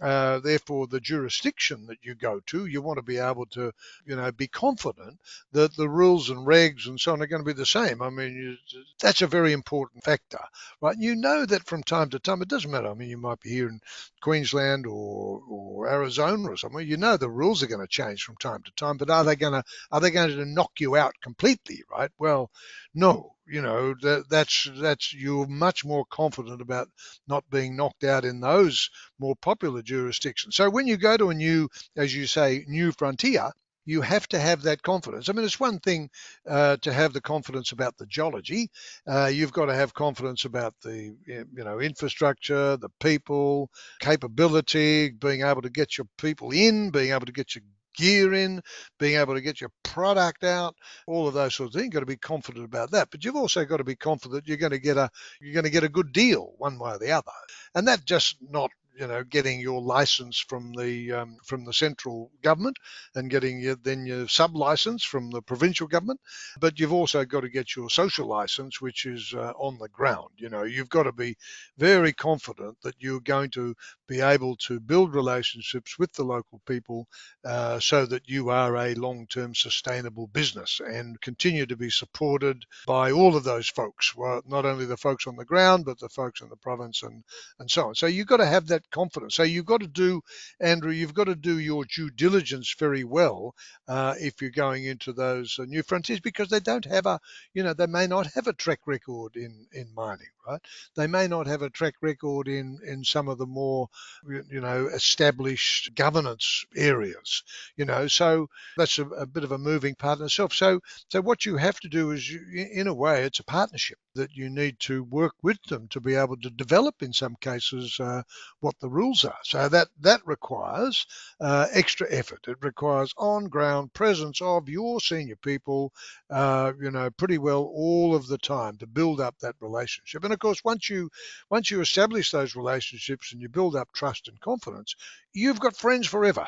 uh, therefore the jurisdiction that you go to, you want to be able to, you know, be confident that the rules and regs and so on are going to be the same. I mean, you, that's a very important factor, right? You know that from time to time, it doesn't matter. I mean, you might be here in Queensland or, or Arizona or somewhere. You know the rules are going to change from time to time, but are they going to are they going to knock you out completely, right? Well, no you know that that's that's you're much more confident about not being knocked out in those more popular jurisdictions. So when you go to a new, as you say, new frontier, you have to have that confidence. I mean, it's one thing uh, to have the confidence about the geology. Uh, you've got to have confidence about the you know infrastructure, the people, capability, being able to get your people in, being able to get your gear in, being able to get your product out, all of those sorts of things. You've got to be confident about that. But you've also got to be confident you're going to get a you're going to get a good deal one way or the other. And that just not you know getting your license from the um, from the central government and getting your, then your sub license from the provincial government. But you've also got to get your social license which is uh, on the ground. You know you've got to be very confident that you're going to be able to build relationships with the local people uh, so that you are a long-term sustainable business and continue to be supported by all of those folks. Well, not only the folks on the ground but the folks in the province and and so on. So you've got to have that confidence. So you've got to do, Andrew, you've got to do your due diligence very well uh, if you're going into those uh, new frontiers because they don't have a, you know, they may not have a track record in in mining, right? They may not have a track record in in some of the more, you know, established governance areas, you know. So that's a, a bit of a moving part in itself. So so what you have to do is, you, in a way, it's a partnership that you need to work with them to be able to develop, in some cases, uh, what the rules are. So that that requires uh, extra effort. It requires on-ground presence of your senior people, uh, you know, pretty well all of the time to build up that relationship. And of course, once you once you establish those relationships and you build up trust and confidence, you've got friends forever.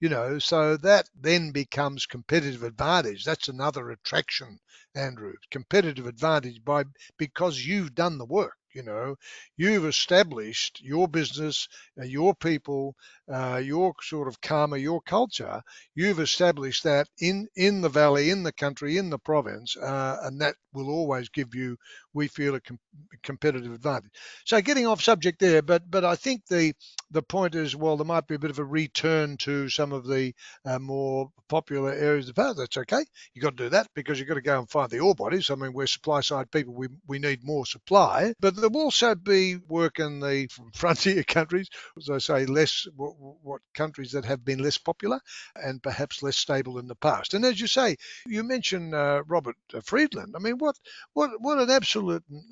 You know, so that then becomes competitive advantage. That's another attraction Andrew. Competitive advantage by because you've done the work. You know, you've established your business, uh, your people, uh, your sort of karma, your culture. You've established that in in the valley, in the country, in the province, uh, and that will always give you, we feel, a com- competitive advantage. So getting off subject there, but but I think the the point is, well, there might be a bit of a return to some of the uh, more popular areas of power. That's okay. You've got to do that because you've got to go and find the ore bodies. I mean, we're supply side people. We, we need more supply, but there will also be work in the frontier countries, as I say, less what, what countries that have been less popular and perhaps less stable in the past. And as you say, you mentioned uh, Robert Friedland. I mean, what what what an absolute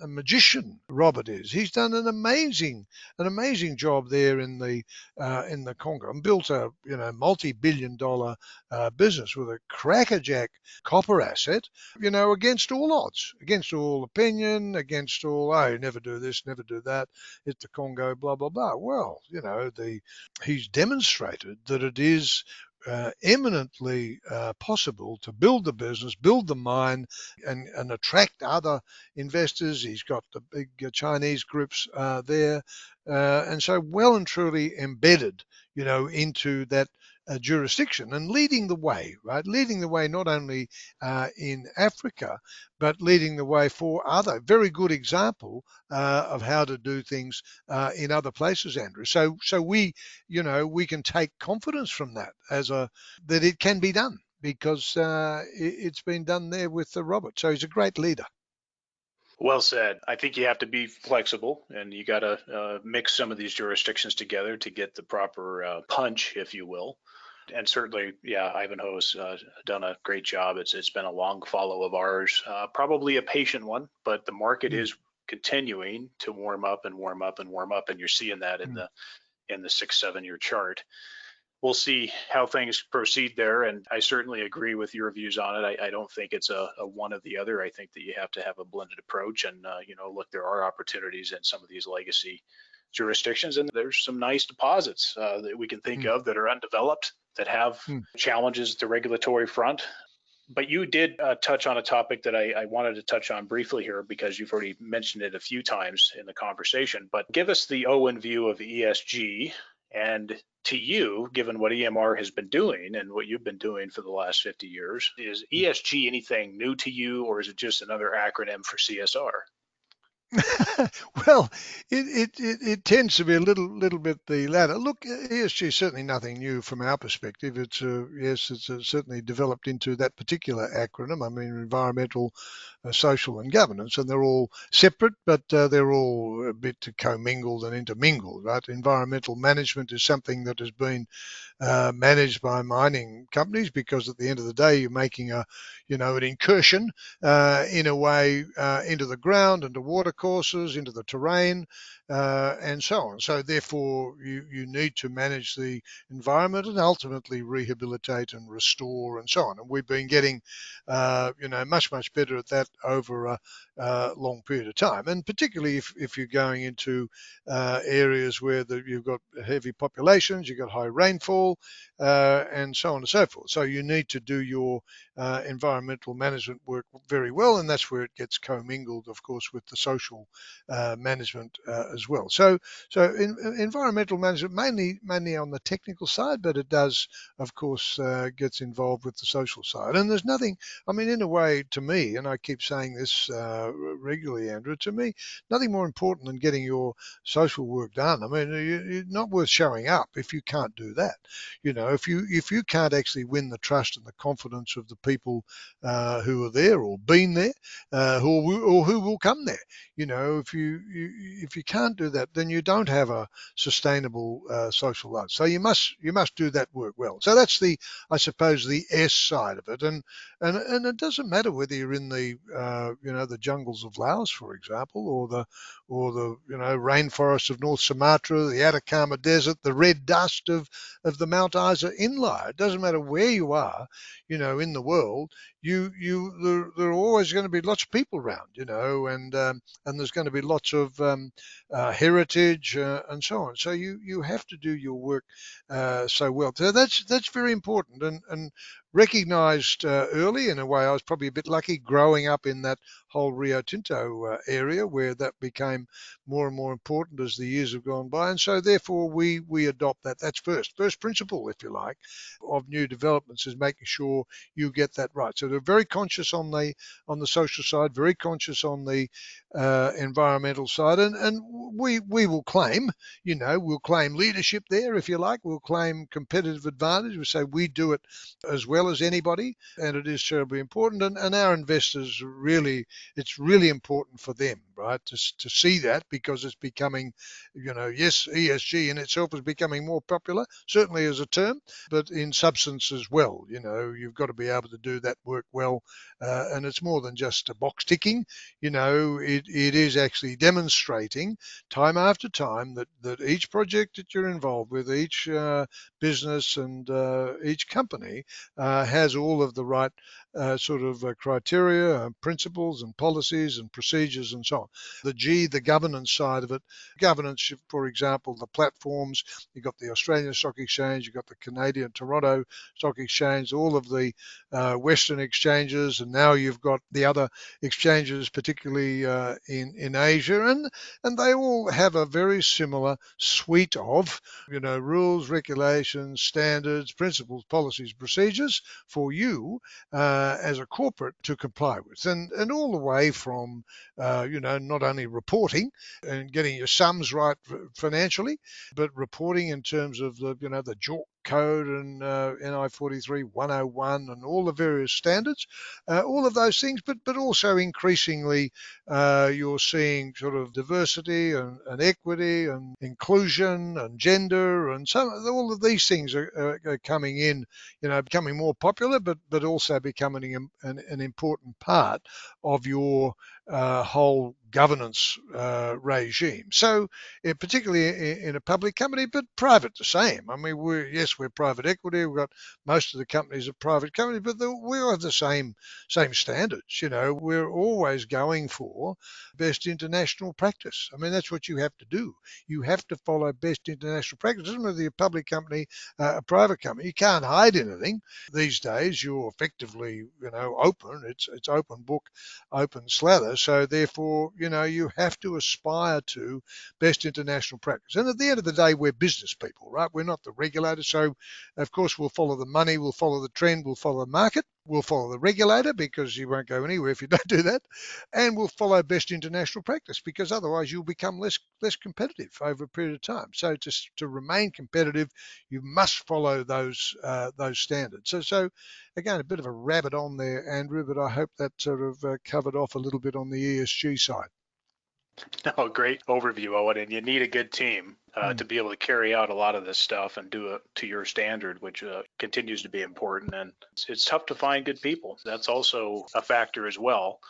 magician Robert is. He's done an amazing an amazing job there in the uh, in the Congo and built a you know multi-billion dollar uh, business with a crackerjack copper asset. You know against all odds, against all opinion, against all oh never do this, never do that. It's the Congo, blah blah blah. Well, you know the he's demonstrated that it is uh, eminently uh, possible to build the business, build the mine, and, and attract other investors. He's got the big uh, Chinese groups uh, there, uh, and so well and truly embedded, you know, into that uh, jurisdiction and leading the way, right? Leading the way not only uh, in Africa, but leading the way for other. Very good example uh, of how to do things uh, in other places, Andrew. So, so we, you know, we can take confidence from that as a that it can be done because uh, it, has been done there with Robert. So he's a great leader. Well said. I think you have to be flexible and you got to uh, mix some of these jurisdictions together to get the proper uh, punch, if you will. And certainly, yeah, Ivanhoe's uh, done a great job. It's it's been a long follow of ours, uh, probably a patient one, but the market mm. is continuing to warm up and warm up and warm up, and you're seeing that in mm. the in the six seven year chart we'll see how things proceed there. And I certainly agree with your views on it. I, I don't think it's a, a, one of the other. I think that you have to have a blended approach. And, uh, you know, look, there are opportunities in some of these legacy jurisdictions, and there's some nice deposits uh, that we can think mm. of that are undeveloped that have mm. challenges at the regulatory front. But you did uh, touch on a topic that I, I, wanted to touch on briefly here because you've already mentioned it a few times in the conversation. But give us the Owen view of ESG and to you, given what EMR has been doing and what you've been doing for the last 50 years, is ESG anything new to you, or is it just another acronym for CSR? well, it, it, it, it, tends to be a little little bit the latter. Look, ESG is certainly nothing new from our perspective. It's a, yes, it's a, certainly developed into that particular acronym. I mean, environmental, uh, social, and governance, and they're all separate, but uh, they're all a bit commingled and intermingled. Right? Environmental management is something that has been uh, managed by mining companies because at the end of the day you're making a you know an incursion uh, in a way uh, into the ground into water courses into the terrain uh, and so on. So therefore you you need to manage the environment and ultimately rehabilitate and restore and so on. And we've been getting uh, you know much much better at that over a, a long period of time. And particularly if, if you're going into uh, areas where the, you've got heavy populations you've got high rainfall uh, and so on and so forth. So you need to do your uh, environmental management work very well, and that's where it gets commingled, of course, with the social uh, management as well. So, so in, environmental management mainly mainly on the technical side, but it does, of course, uh, gets involved with the social side. And there's nothing, I mean, in a way, to me, and I keep saying this uh, regularly, Andrew, to me, nothing more important than getting your social work done. I mean, you're not worth showing up if you can't do that. You know, if you if you can't actually win the trust and the confidence of the people uh, who are there or been there, uh, who or who will come there, you know, if you, you if you can't do that, then you don't have a sustainable uh, social life. So you must you must do that work well. So that's the I suppose the S side of it, and and and it doesn't matter whether you're in the uh, you know the jungles of Laos, for example, or the or the you know rainforests of North Sumatra, the Atacama Desert, the red dust of of the Mount Isa inlier. It doesn't matter where you are, you know, in the world. You you there, there are always going to be lots of people around, you know, and um, and there's going to be lots of um, uh, heritage uh, and so on. So you you have to do your work uh, so well. So that's that's very important and and recognized uh, early in a way. I was probably a bit lucky growing up in that whole Rio Tinto uh, area where that became more and more important as the years have gone by. And so therefore we we adopt that. That's first first principle, if you like, of new developments is making sure you get that right. So they're very conscious on the on the social side, very conscious on the uh, environmental side, and and we we will claim, you know, we'll claim leadership there, if you like. We'll claim competitive advantage. We say we do it as well as anybody, and it is terribly important. And, and our investors really, it's really important for them, right, to, to see that because it's becoming, you know, yes, ESG in itself is becoming more popular, certainly as a term, but in substance as well. You know, you've got to be able to do that work well, uh, and it's more than just a box ticking. You know, it, it is actually demonstrating time after time that, that each project that you're involved with, each uh, business and uh, each company uh, has all of the right uh, sort of uh, criteria, uh, principles, and policies and procedures and so on. The G, the governance side of it, governance, for example, the platforms. You've got the Australian Stock Exchange, you've got the Canadian Toronto Stock Exchange, all of the uh, Western exchanges, and now you've got the other exchanges, particularly uh, in in Asia, and and they all have a very similar suite of you know rules, regulations, standards, principles, policies, procedures for you. Uh, uh, as a corporate to comply with, and and all the way from uh, you know not only reporting and getting your sums right financially, but reporting in terms of the you know the JORC code and uh, NI 43 101 and all the various standards, uh, all of those things, but but also increasingly uh, you're seeing sort of diversity and, and, equity and inclusion and gender and some all of these things are, are, coming in, you know, becoming more popular, but but also becoming an, an important part of your uh, whole governance uh, regime. So, uh, particularly in, in, a public company, but private the same. I mean, we're yes, we're private equity. We've got most of the companies are private companies, but the, we all have the same same standards. You know, we're always going for best international practice. I mean, that's what you have to do. You have to follow best international practice. Doesn't matter a public company, uh, a private company. You can't hide anything these days. You're effectively, you know, open. It's it's open book, open slather. So therefore, you know, you have to aspire to best international practice. And at the end of the day, we're business people, right? We're not the regulator. So, of course, we'll follow the money, we'll follow the trend, we'll follow the market, we'll follow the regulator because you won't go anywhere if you don't do that, and we'll follow best international practice because otherwise you'll become less less competitive over a period of time. So, to to remain competitive, you must follow those uh, those standards. So, so again, a bit of a rabbit on there, Andrew, but I hope that sort of uh, covered off a little bit on the ESG side. No, great overview, Owen. And you need a good team uh, mm. to be able to carry out a lot of this stuff and do it to your standard, which uh, continues to be important. And it's, it's tough to find good people. That's also a factor as well.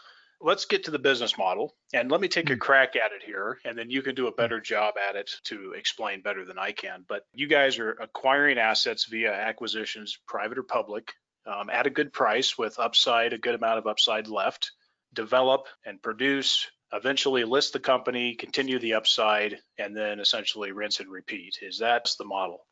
Let's get to the business model and let me take a hmm. crack at it here, and then you can do a better job at it to explain better than I can. But you guys are acquiring assets via acquisitions, private or public, um, at a good price with upside, a good amount of upside left, develop and produce eventually list the company, continue the upside, and then essentially rinse and repeat. Is that the model?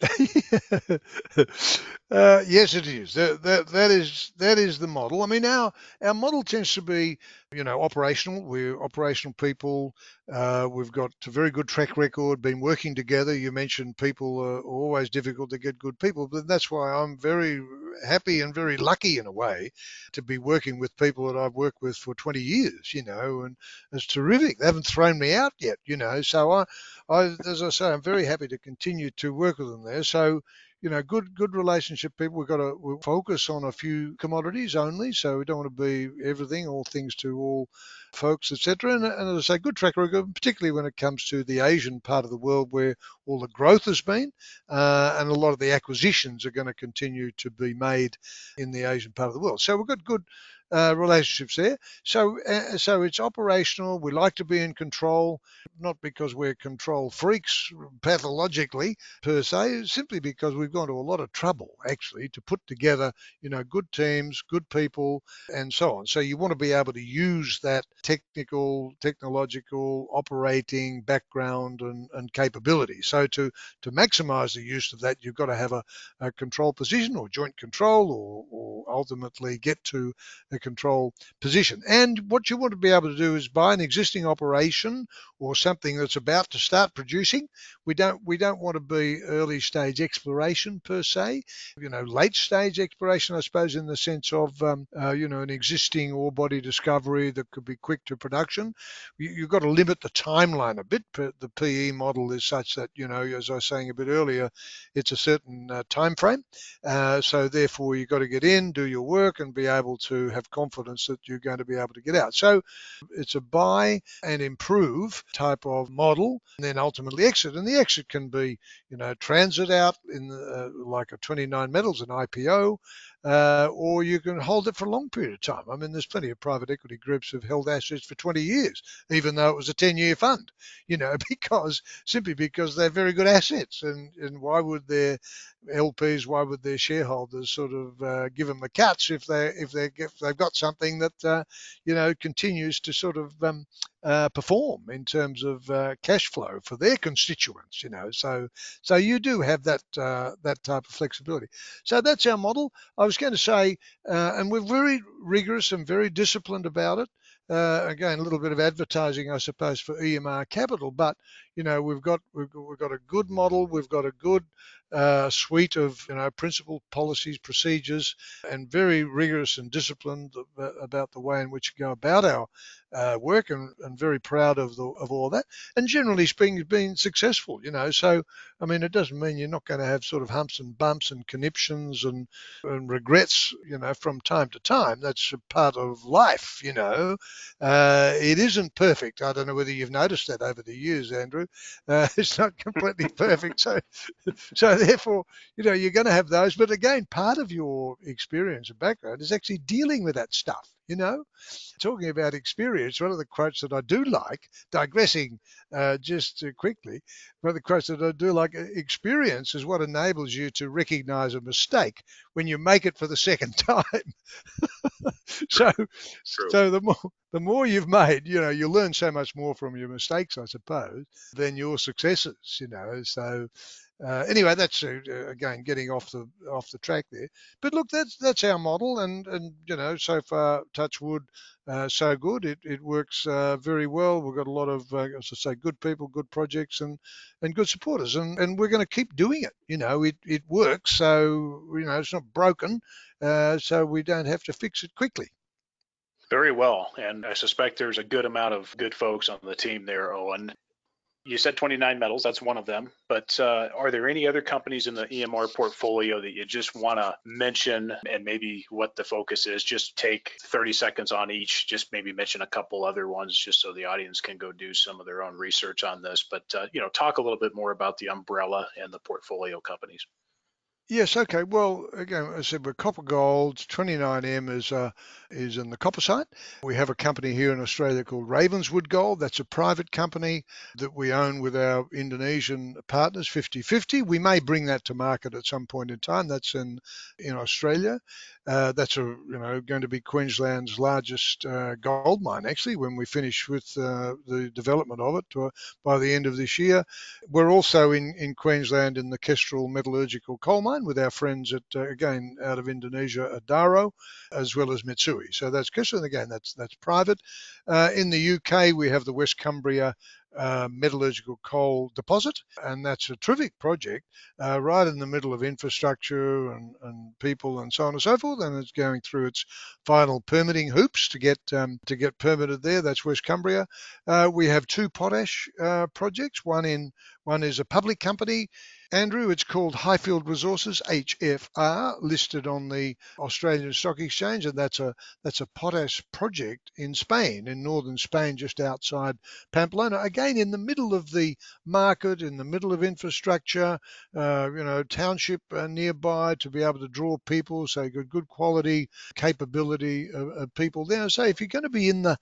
uh, yes, it is. That, that that is that is the model. I mean, our our model tends to be, you know, operational. We're operational people. Uh, we've got a very good track record. Been working together. You mentioned people are always difficult to get good people, but that's why I'm very happy and very lucky in a way to be working with people that I've worked with for 20 years. You know, and it's terrific. They haven't thrown me out yet. You know, so I, I as I say, I'm very happy to continue to work with them there. So you know, good good relationship people. We've got to we focus on a few commodities only, so we don't want to be everything, all things to all folks, etc. And, and, as I say, good track record, particularly when it comes to the Asian part of the world where all the growth has been, uh, and a lot of the acquisitions are going to continue to be made in the Asian part of the world. So we've got good uh, relationships there. So, uh, so it's operational. We like to be in control, not because we're control freaks pathologically per se, simply because we've gone to a lot of trouble actually to put together, you know, good teams, good people, and so on. So you want to be able to use that technical, technological, operating background and, and capability. So to to maximize the use of that, you've got to have a, a control position or joint control, or, or ultimately get to a control position. And what you want to be able to do is buy an existing operation or something that's about to start producing. We don't we don't want to be early stage exploration per se. You know, late stage exploration, I suppose, in the sense of um, uh, you know an existing ore body discovery that could be quick to production. You, have got to limit the timeline a bit. The PE model is such that you know, as I was saying a bit earlier, it's a certain uh, time frame. Uh, so therefore, you've got to get in, do your work, and be able to have confidence that you're going to be able to get out. So it's a buy and improve type of model, and then ultimately exit. And the exit can be, you know, transit out in the, uh, like a 29 metals, an IPO, uh, or you can hold it for a long period of time. I mean, there's plenty of private equity groups who've held assets for 20 years, even though it was a 10-year fund. You know, because simply because they're very good assets, and and why would their LPs, why would their shareholders sort of uh, give them the cuts if they if they if they've got something that uh, you know continues to sort of um, uh, perform in terms of uh, cash flow for their constituents, you know. So so you do have that uh, that type of flexibility. So that's our model. I was going to say, uh, and we're very rigorous and very disciplined about it. Uh, again, a little bit of advertising, I suppose, for EMR Capital, but you know we've got we've, we've got a good model, we've got a good uh, suite of you know principles, policies, procedures, and very rigorous and disciplined about the way in which we go about our uh, work, and, and, very proud of the, of all that. And generally speaking, being successful. You know, so I mean, it doesn't mean you're not going to have sort of humps and bumps and conniptions and, and regrets. You know, from time to time. That's a part of life. You know, uh, it isn't perfect. I don't know whether you've noticed that over the years, Andrew. Uh, it's not completely perfect. So, so therefore, you know, you're going to have those. But again, part of your experience and background is actually dealing with that stuff. You know, talking about experience, one of the quotes that I do like, digressing uh, just quickly, one of the quotes that I do like, uh, experience is what enables you to recognize a mistake when you make it for the second time. so, True. so the more the more you've made, you know, you learn so much more from your mistakes, I suppose, than your successes. You know, so uh, anyway, that's uh, again getting off the off the track there. But look, that's that's our model, and and you know, so far, touch wood, uh, so good. It it works uh, very well. We've got a lot of, uh, as I say, good people, good projects, and and good supporters, and and we're going to keep doing it. You know, it it works, so you know, it's not broken, uh, so we don't have to fix it quickly. Very well, and I suspect there's a good amount of good folks on the team there, Owen. You said 29 metals, that's one of them. But uh, are there any other companies in the EMR portfolio that you just want to mention and maybe what the focus is? Just take 30 seconds on each, just maybe mention a couple other ones just so the audience can go do some of their own research on this. But, uh, you know, talk a little bit more about the umbrella and the portfolio companies. Yes, okay. Well, again, I said we're copper gold. 29M is uh, is in the copper side. We have a company here in Australia called Ravenswood Gold. That's a private company that we own with our Indonesian partners 50-50. We may bring that to market at some point in time. That's in in Australia. Uh, that's a you know going to be Queensland's largest uh, gold mine actually when we finish with uh, the development of it to, by the end of this year. We're also in in Queensland in the Kestrel metallurgical coal mine with our friends at uh, again out of Indonesia, Adaro, as well as Mitsui. So that's Kestrel again that's that's private. Uh, in the UK we have the West Cumbria uh, metallurgical coal deposit, and that's a terrific project uh, right in the middle of infrastructure and, and, people and so on and so forth. And it's going through its final permitting hoops to get um, to get permitted there. That's West Cumbria. Uh, we have two potash uh, projects. One in one is a public company Andrew, it's called Highfield Resources HFR, listed on the Australian Stock Exchange, and that's a that's a potash project in Spain, in northern Spain, just outside Pamplona. Again, in the middle of the market, in the middle of infrastructure, uh, you know, township uh, nearby to be able to draw people, so good good quality capability of, of people there. So if you're going to be in the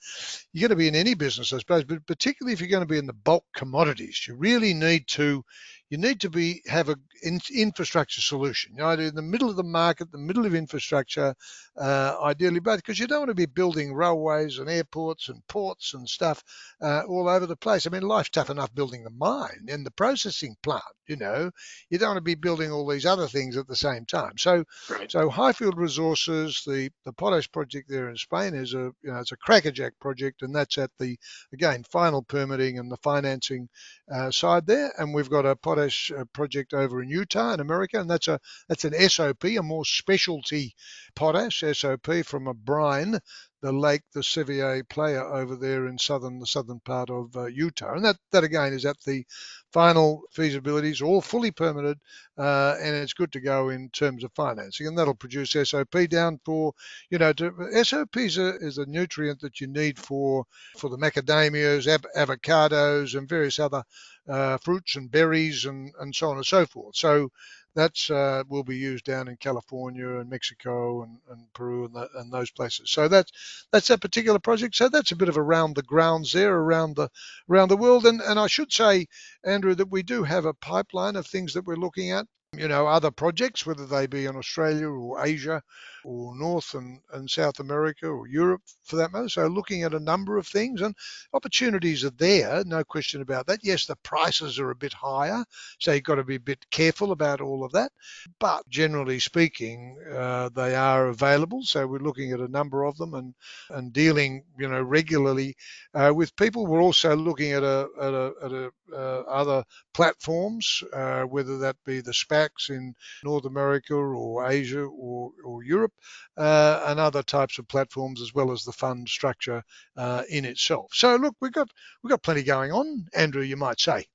you're going to be in any business, I suppose, but particularly if you're going to be in the bulk commodities, you really need to you need to be have a in, infrastructure solution. You know, in the middle of the market, the middle of infrastructure, uh, ideally both, because you don't want to be building railways and airports and ports and stuff uh, all over the place. I mean, life's tough enough building the mine and the processing plant. You know, you don't want to be building all these other things at the same time. So, right. so Highfield Resources, the the potash project there in Spain is a you know it's a crackerjack project, and that's at the again final permitting and the financing uh, side there. And we've got a potash uh, project over in Utah in America, and that's a that's an SOP, a more specialty potash SOP from a brine the lake, the Sevier Playa over there in southern the southern part of uh, Utah, and that that again is at the final feasibilities, all fully permitted, uh, and it's good to go in terms of financing, and that'll produce SOP down for you know to, SOP is a, is a nutrient that you need for for the macadamias, av- avocados, and various other uh, fruits and berries and, and so on and so forth. So that's uh, will be used down in California and Mexico and, and Peru and, the, and, those places. So that's that's that particular project. So that's a bit of around the grounds there, around the around the world. And and I should say, Andrew, that we do have a pipeline of things that we're looking at you know, other projects, whether they be in Australia or Asia or North and, and South America or Europe for that matter. So looking at a number of things and opportunities are there, no question about that. Yes, the prices are a bit higher, so you've got to be a bit careful about all of that. But generally speaking, uh, they are available. So we're looking at a number of them and, and dealing, you know, regularly uh, with people. We're also looking at a, at a, at a uh, other platforms, uh, whether that be the SPACs in North America or Asia or, or Europe, uh, and other types of platforms, as well as the fund structure uh, in itself. So, look, we've got we've got plenty going on, Andrew. You might say.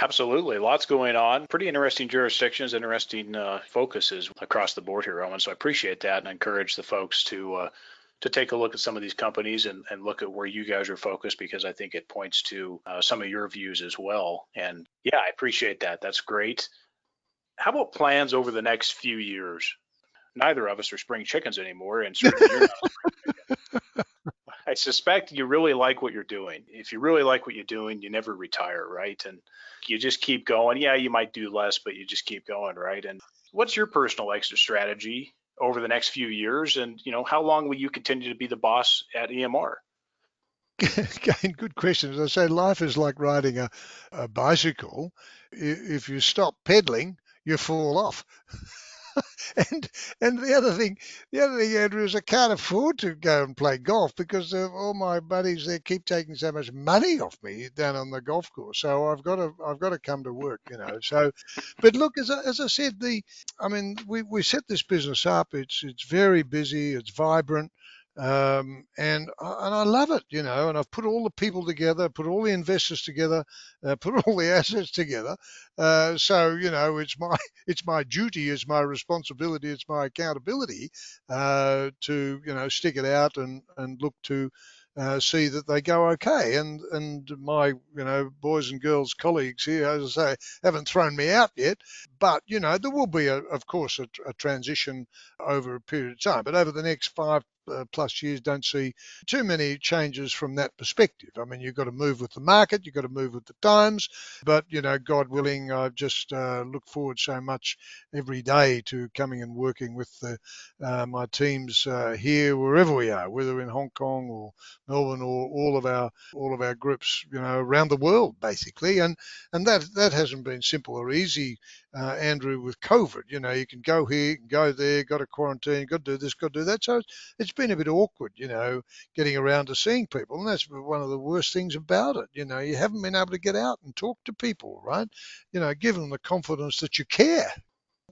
Absolutely. Lots going on. Pretty interesting jurisdictions, interesting uh, focuses across the board here, Owen. So I appreciate that and encourage the folks to uh, to take a look at some of these companies and, and look at where you guys are focused because I think it points to uh, some of your views as well. And yeah, I appreciate that. That's great. How about plans over the next few years? Neither of us are spring chickens anymore, and certainly I suspect you really like what you're doing. If you really like what you're doing, you never retire, right? And you just keep going. Yeah, you might do less, but you just keep going, right? And what's your personal exit strategy over the next few years? And you know, how long will you continue to be the boss at EMR? Again, good question. As I say, life is like riding a, a bicycle. If you stop pedaling, you fall off. and and the other thing, the other thing, Andrew, is I can't afford to go and play golf because all my buddies they keep taking so much money off me down on the golf course. So I've got to I've got to come to work, you know. So, but look, as I, as I said, the I mean, we we set this business up. It's it's very busy. It's vibrant. Um, and and I love it, you know. And I've put all the people together, put all the investors together, uh, put all the assets together. Uh, so you know, it's my it's my duty, it's my responsibility, it's my accountability uh, to you know stick it out and and look to uh, see that they go okay. And and my you know boys and girls colleagues here, as I say, haven't thrown me out yet. But you know there will be a, of course a, a transition over a period of time. But over the next five uh, plus years don't see too many changes from that perspective. I mean, you've got to move with the market, you've got to move with the times, but you know, God willing, I just uh, look forward so much every day to coming and working with the, uh, my teams uh, here, wherever we are, whether in Hong Kong or Melbourne or all of our all of our groups, you know, around the world basically, and and that that hasn't been simple or easy uh, Andrew, with COVID. You know, you can go here, you can go there, got to quarantine, got to do this, got to do that. So it's been a bit awkward, you know, getting around to seeing people. And that's one of the worst things about it. You know, you haven't been able to get out and talk to people, right? You know, give them the confidence that you care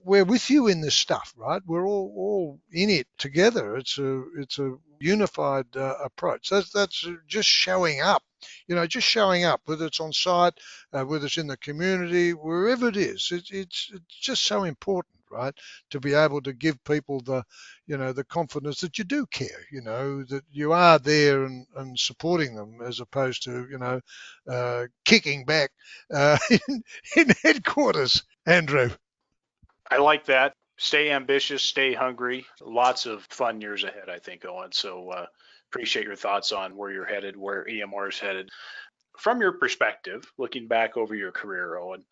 we're with you in this stuff, right? We're all all in it together. It's a it's a unified uh, approach. That's that's just showing up. You know, just showing up, whether it's on site, uh, whether it's in the community, wherever it is. It, it's it's just so important, right? To be able to give people the, you know, the confidence that you do care. You know, that you are there and, and supporting them, as opposed to you know, uh, kicking back uh, in, in headquarters. Andrew. I like that. Stay ambitious, stay hungry. Lots of fun years ahead, I think, Owen. So uh, appreciate your thoughts on where you're headed, where EMR is headed. From your perspective, looking back over your career, Owen,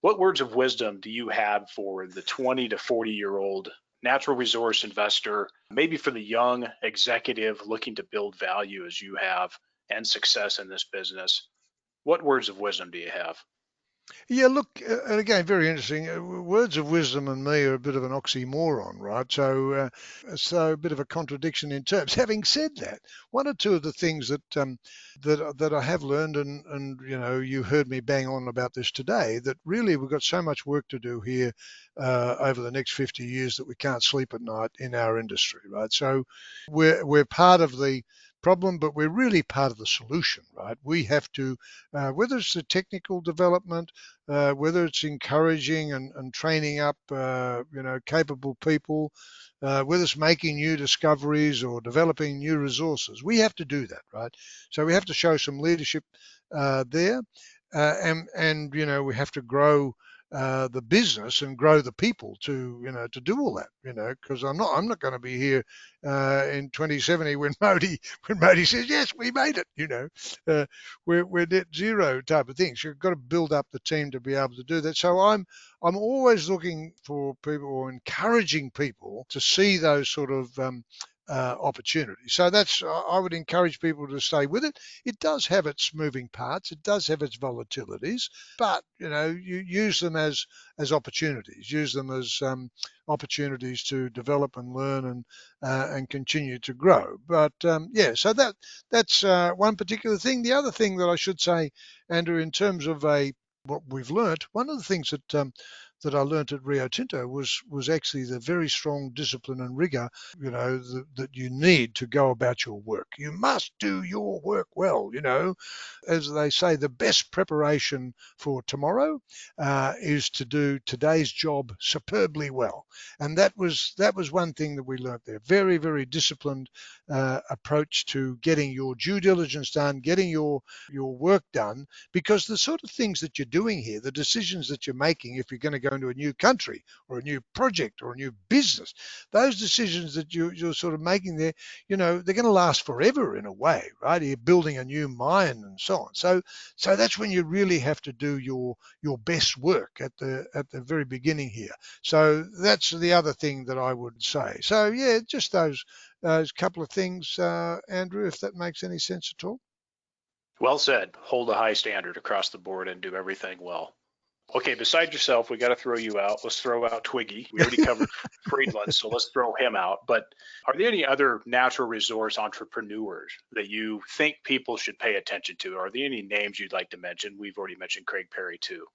what words of wisdom do you have for the 20 to 40 year old natural resource investor, maybe for the young executive looking to build value as you have and success in this business? What words of wisdom do you have? Yeah, look, uh, and again, very interesting. Uh, words of wisdom and me are a bit of an oxymoron, right? So, uh, so a bit of a contradiction in terms. Having said that, one or two of the things that um, that that I have learned, and and you know, you heard me bang on about this today, that really we've got so much work to do here uh, over the next 50 years that we can't sleep at night in our industry, right? So, we're we're part of the problem, but we're really part of the solution, right? We have to, uh, whether it's the technical development, uh, whether it's encouraging and, and training up, uh, you know, capable people, uh, whether it's making new discoveries or developing new resources, we have to do that, right? So we have to show some leadership uh, there, uh, and and you know we have to grow uh, the business and grow the people to you know to do all that you know because I'm not I'm not going to be here uh, in 2070 when Modi when Modi says yes we made it you know uh, we're we're net zero type of things you've got to build up the team to be able to do that. So I'm I'm always looking for people or encouraging people to see those sort of um, uh, opportunity. So that's I would encourage people to stay with it. It does have its moving parts, it does have its volatilities, but you know you use them as as opportunities, use them as um, opportunities to develop and learn and uh, and continue to grow. But um, yeah, so that that's uh, one particular thing. The other thing that I should say, Andrew, in terms of a what we've learnt, one of the things that um, that I learnt at Rio Tinto was was actually the very strong discipline and rigor, you know, that, that you need to go about your work. You must do your work well, you know. As they say, the best preparation for tomorrow uh, is to do today's job superbly well, and that was that was one thing that we learnt there. Very very disciplined uh, approach to getting your due diligence done, getting your your work done, because the sort of things that you're doing here, the decisions that you're making, if you're going to go into a new country or a new project or a new business, those decisions that you, you're sort of making there, you know, they're going to last forever in a way, right? You're building a new mine and so on. So so that's when you really have to do your your best work at the at the very beginning here. So that's the other thing that I would say. So yeah, just those those couple of things, uh, Andrew, if that makes any sense at all. Well said. Hold a high standard across the board and do everything well. Okay, beside yourself, we got to throw you out. Let's throw out Twiggy. We already covered Friedland, so let's throw him out. But are there any other natural resource entrepreneurs that you think people should pay attention to? Are there any names you'd like to mention? We've already mentioned Craig Perry too.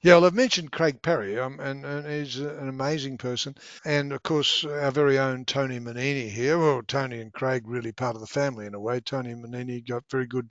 Yeah, well, I've mentioned Craig Perry, um, and, and he's an amazing person. And of course, our very own Tony Manini here. Well, Tony and Craig really part of the family in a way. Tony Manini got very good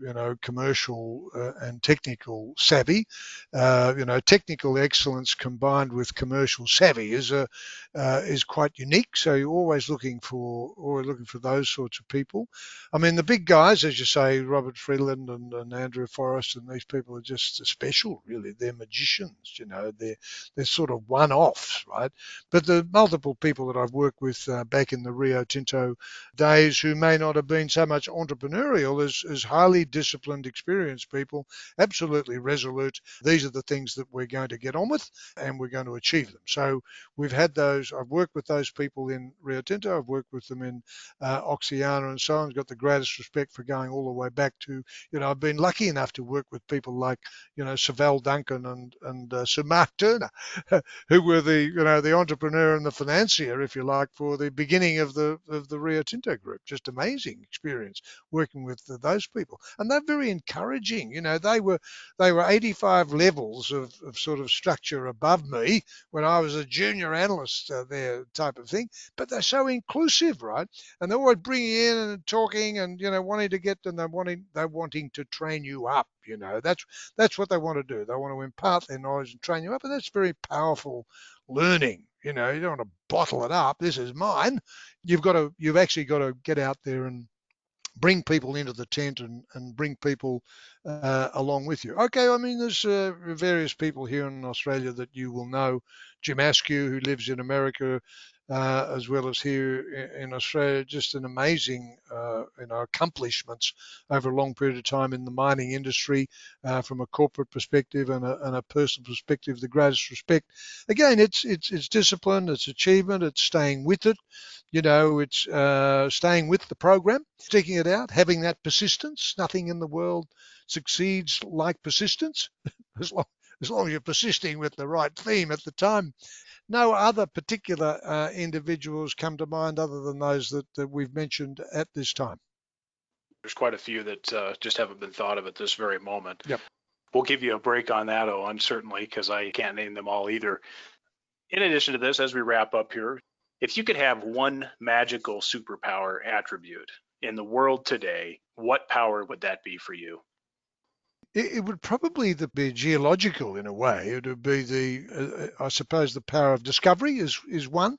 you know, commercial uh, and technical savvy. Uh, you know, technical excellence combined with commercial savvy is a uh, is quite unique. So you're always looking for or looking for those sorts of people. I mean, the big guys, as you say, Robert Friedland and, and Andrew Forrest, and these people are just special. Really, they're magicians. You know, they're they're sort of one-offs, right? But the multiple people that I've worked with uh, back in the Rio Tinto days who may not have been so much entrepreneurial as, as highly disciplined, experienced people, absolutely resolute. These are the things that we're going to get on with and we're going to achieve them. So we've had those, I've worked with those people in Rio Tinto, I've worked with them in uh, Oxiana and so on. I've got the greatest respect for going all the way back to, you know, I've been lucky enough to work with people like, you know, Sir Duncan and, and uh, Sir Mark Turner, who were the, you know, the entrepreneur and the financier, if you like, for the beginning of the, of the Rio Tinto group. Just amazing experience working with those people and they're very encouraging. You know, they were they were 85 levels of, of sort of structure above me when I was a junior analyst uh, there, type of thing. But they're so inclusive, right? And they're always bringing in and talking and you know wanting to get and they're wanting they're wanting to train you up. You know, that's that's what they want to do. They want to impart their knowledge and train you up, and that's very powerful learning. You know, you don't want to bottle it up. This is mine. You've got to, you've actually got to get out there and bring people into the tent and, and bring people uh, along with you. Okay, I mean, there's uh, various people here in Australia that you will know. Jim Askew, who lives in America, uh, as well as here in Australia, just an amazing, uh, you know, accomplishments over a long period of time in the mining industry, uh, from a corporate perspective and a, and a, personal perspective. The greatest respect. Again, it's it's it's discipline, it's achievement, it's staying with it. You know, it's uh, staying with the program, sticking it out, having that persistence. Nothing in the world succeeds like persistence, as long as long as you're persisting with the right theme at the time no other particular uh, individuals come to mind other than those that, that, we've mentioned at this time. There's quite a few that uh, just haven't been thought of at this very moment. Yep. We'll give you a break on that, Owen, certainly, because I can't name them all either. In addition to this, as we wrap up here, if you could have one magical superpower attribute in the world today, what power would that be for you? It, would probably be geological in a way. It would be the, uh, I suppose, the power of discovery is is one.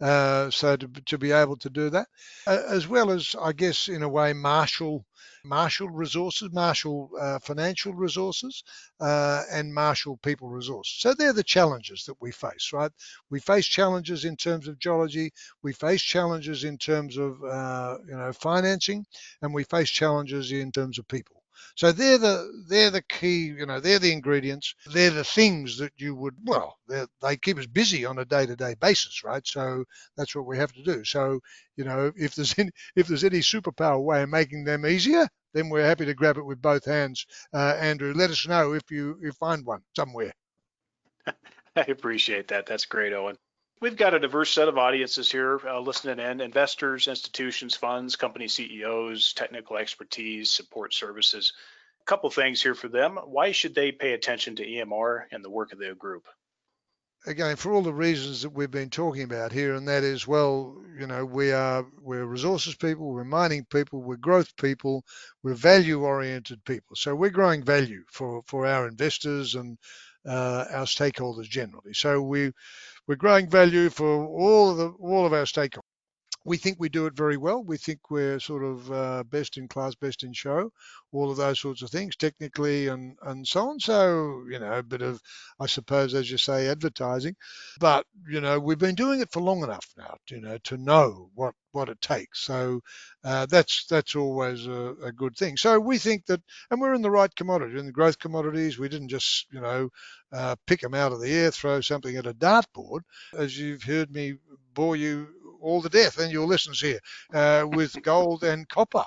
Uh, so to, to be able to do that, uh, as well as I guess in a way martial marshal resources, marshal uh, financial resources, uh, and marshal people resources. So they're the challenges that we face, right? We face challenges in terms of geology, we face challenges in terms of uh, you know financing, and we face challenges in terms of people. So they're the they're the key, you know, they're the ingredients. They're the things that you would well, they keep us busy on a day-to-day basis, right? So that's what we have to do. So you know, if there's any if there's any superpower way of making them easier, then we're happy to grab it with both hands. Uh, Andrew, let us know if you you find one somewhere. I appreciate that. That's great, Owen. We've got a diverse set of audiences here uh, listening in investors, institutions, funds, company CEOs, technical expertise, support services. A couple things here for them. Why should they pay attention to EMR and the work of their group? Again, for all the reasons that we've been talking about here, and that is, well, you know, we are we're resources people, we're mining people, we're growth people, we're value-oriented people. So we're growing value for for our investors and uh, our stakeholders generally. So we we're growing value for all of the all of our stakeholders. We think we do it very well. We think we're sort of uh, best in class, best in show, all of those sorts of things, technically and and so on. So you know, a bit of, I suppose, as you say, advertising. But you know, we've been doing it for long enough now, you know, to know what what it takes. So uh, that's that's always a, a, good thing. So we think that, and we're in the right commodity, in the growth commodities. We didn't just you know uh, pick them out of the air, throw something at a dartboard, as you've heard me bore you all the death and your listeners here uh, with gold and copper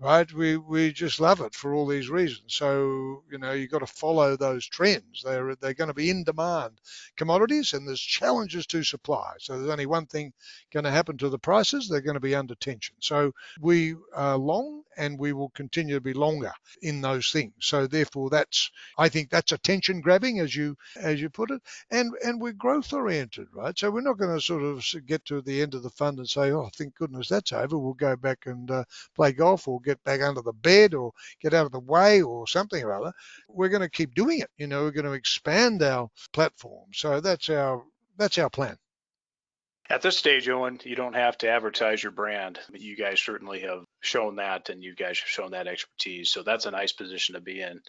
right? We we just love it for all these reasons. So you know you've got to follow those trends. They're they're going to be in demand commodities, and there's challenges to supply. So there's only one thing going to happen to the prices. They're going to be under tension. So we are long, and we will continue to be longer in those things. So therefore, that's I think that's attention grabbing, as you as you put it, and and we're growth oriented, right? So we're not going to sort of get to the end of the fund and say, oh, thank goodness that's over. We'll go back and uh, play golf or get back under the bed or get out of the way or something or other. We're going to keep doing it. You know, we're going to expand our platform. So that's our that's our plan. At this stage, Owen, you don't have to advertise your brand. You guys certainly have shown that, and you guys have shown that expertise. So that's a nice position to be in.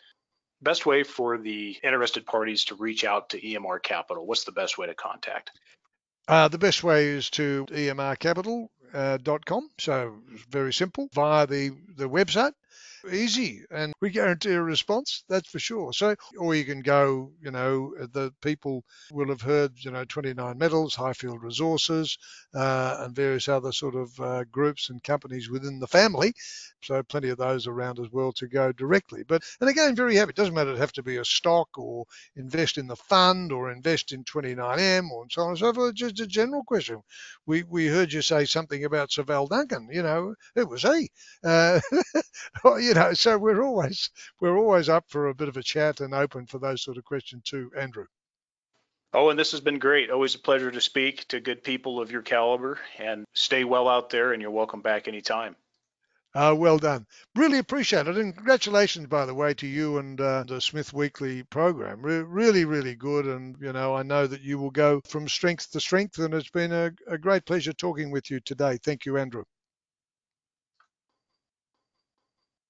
Best way for the interested parties to reach out to EMR Capital. What's the best way to contact? Uh, the best way is to emrcapital.com. Uh, so very simple. Via the, the website. Easy and we guarantee a response that's for sure. So or you can go you know the people will have heard you know 29 metals highfield resources uh, and various other sort of uh, groups and companies within the family. So plenty of those around as well to go directly. But and again very happy. It doesn't matter It have to be a stock or invest in the fund or invest in 29m or so on and so forth. Just a general question we we heard you say something about Val Duncan you know it was he uh, you know, so we're always we're always up for a bit of a chat and open for those sort of questions too, Andrew. Oh, and this has been great. Always a pleasure to speak to good people of your caliber and stay well out there and you're welcome back anytime. Uh, well done. Really appreciate it. And congratulations, by the way, to you and uh, the Smith Weekly program. Re- really, really good. And, you know, I know that you will go from strength to strength. And it's been a, a great pleasure talking with you today. Thank you, Andrew.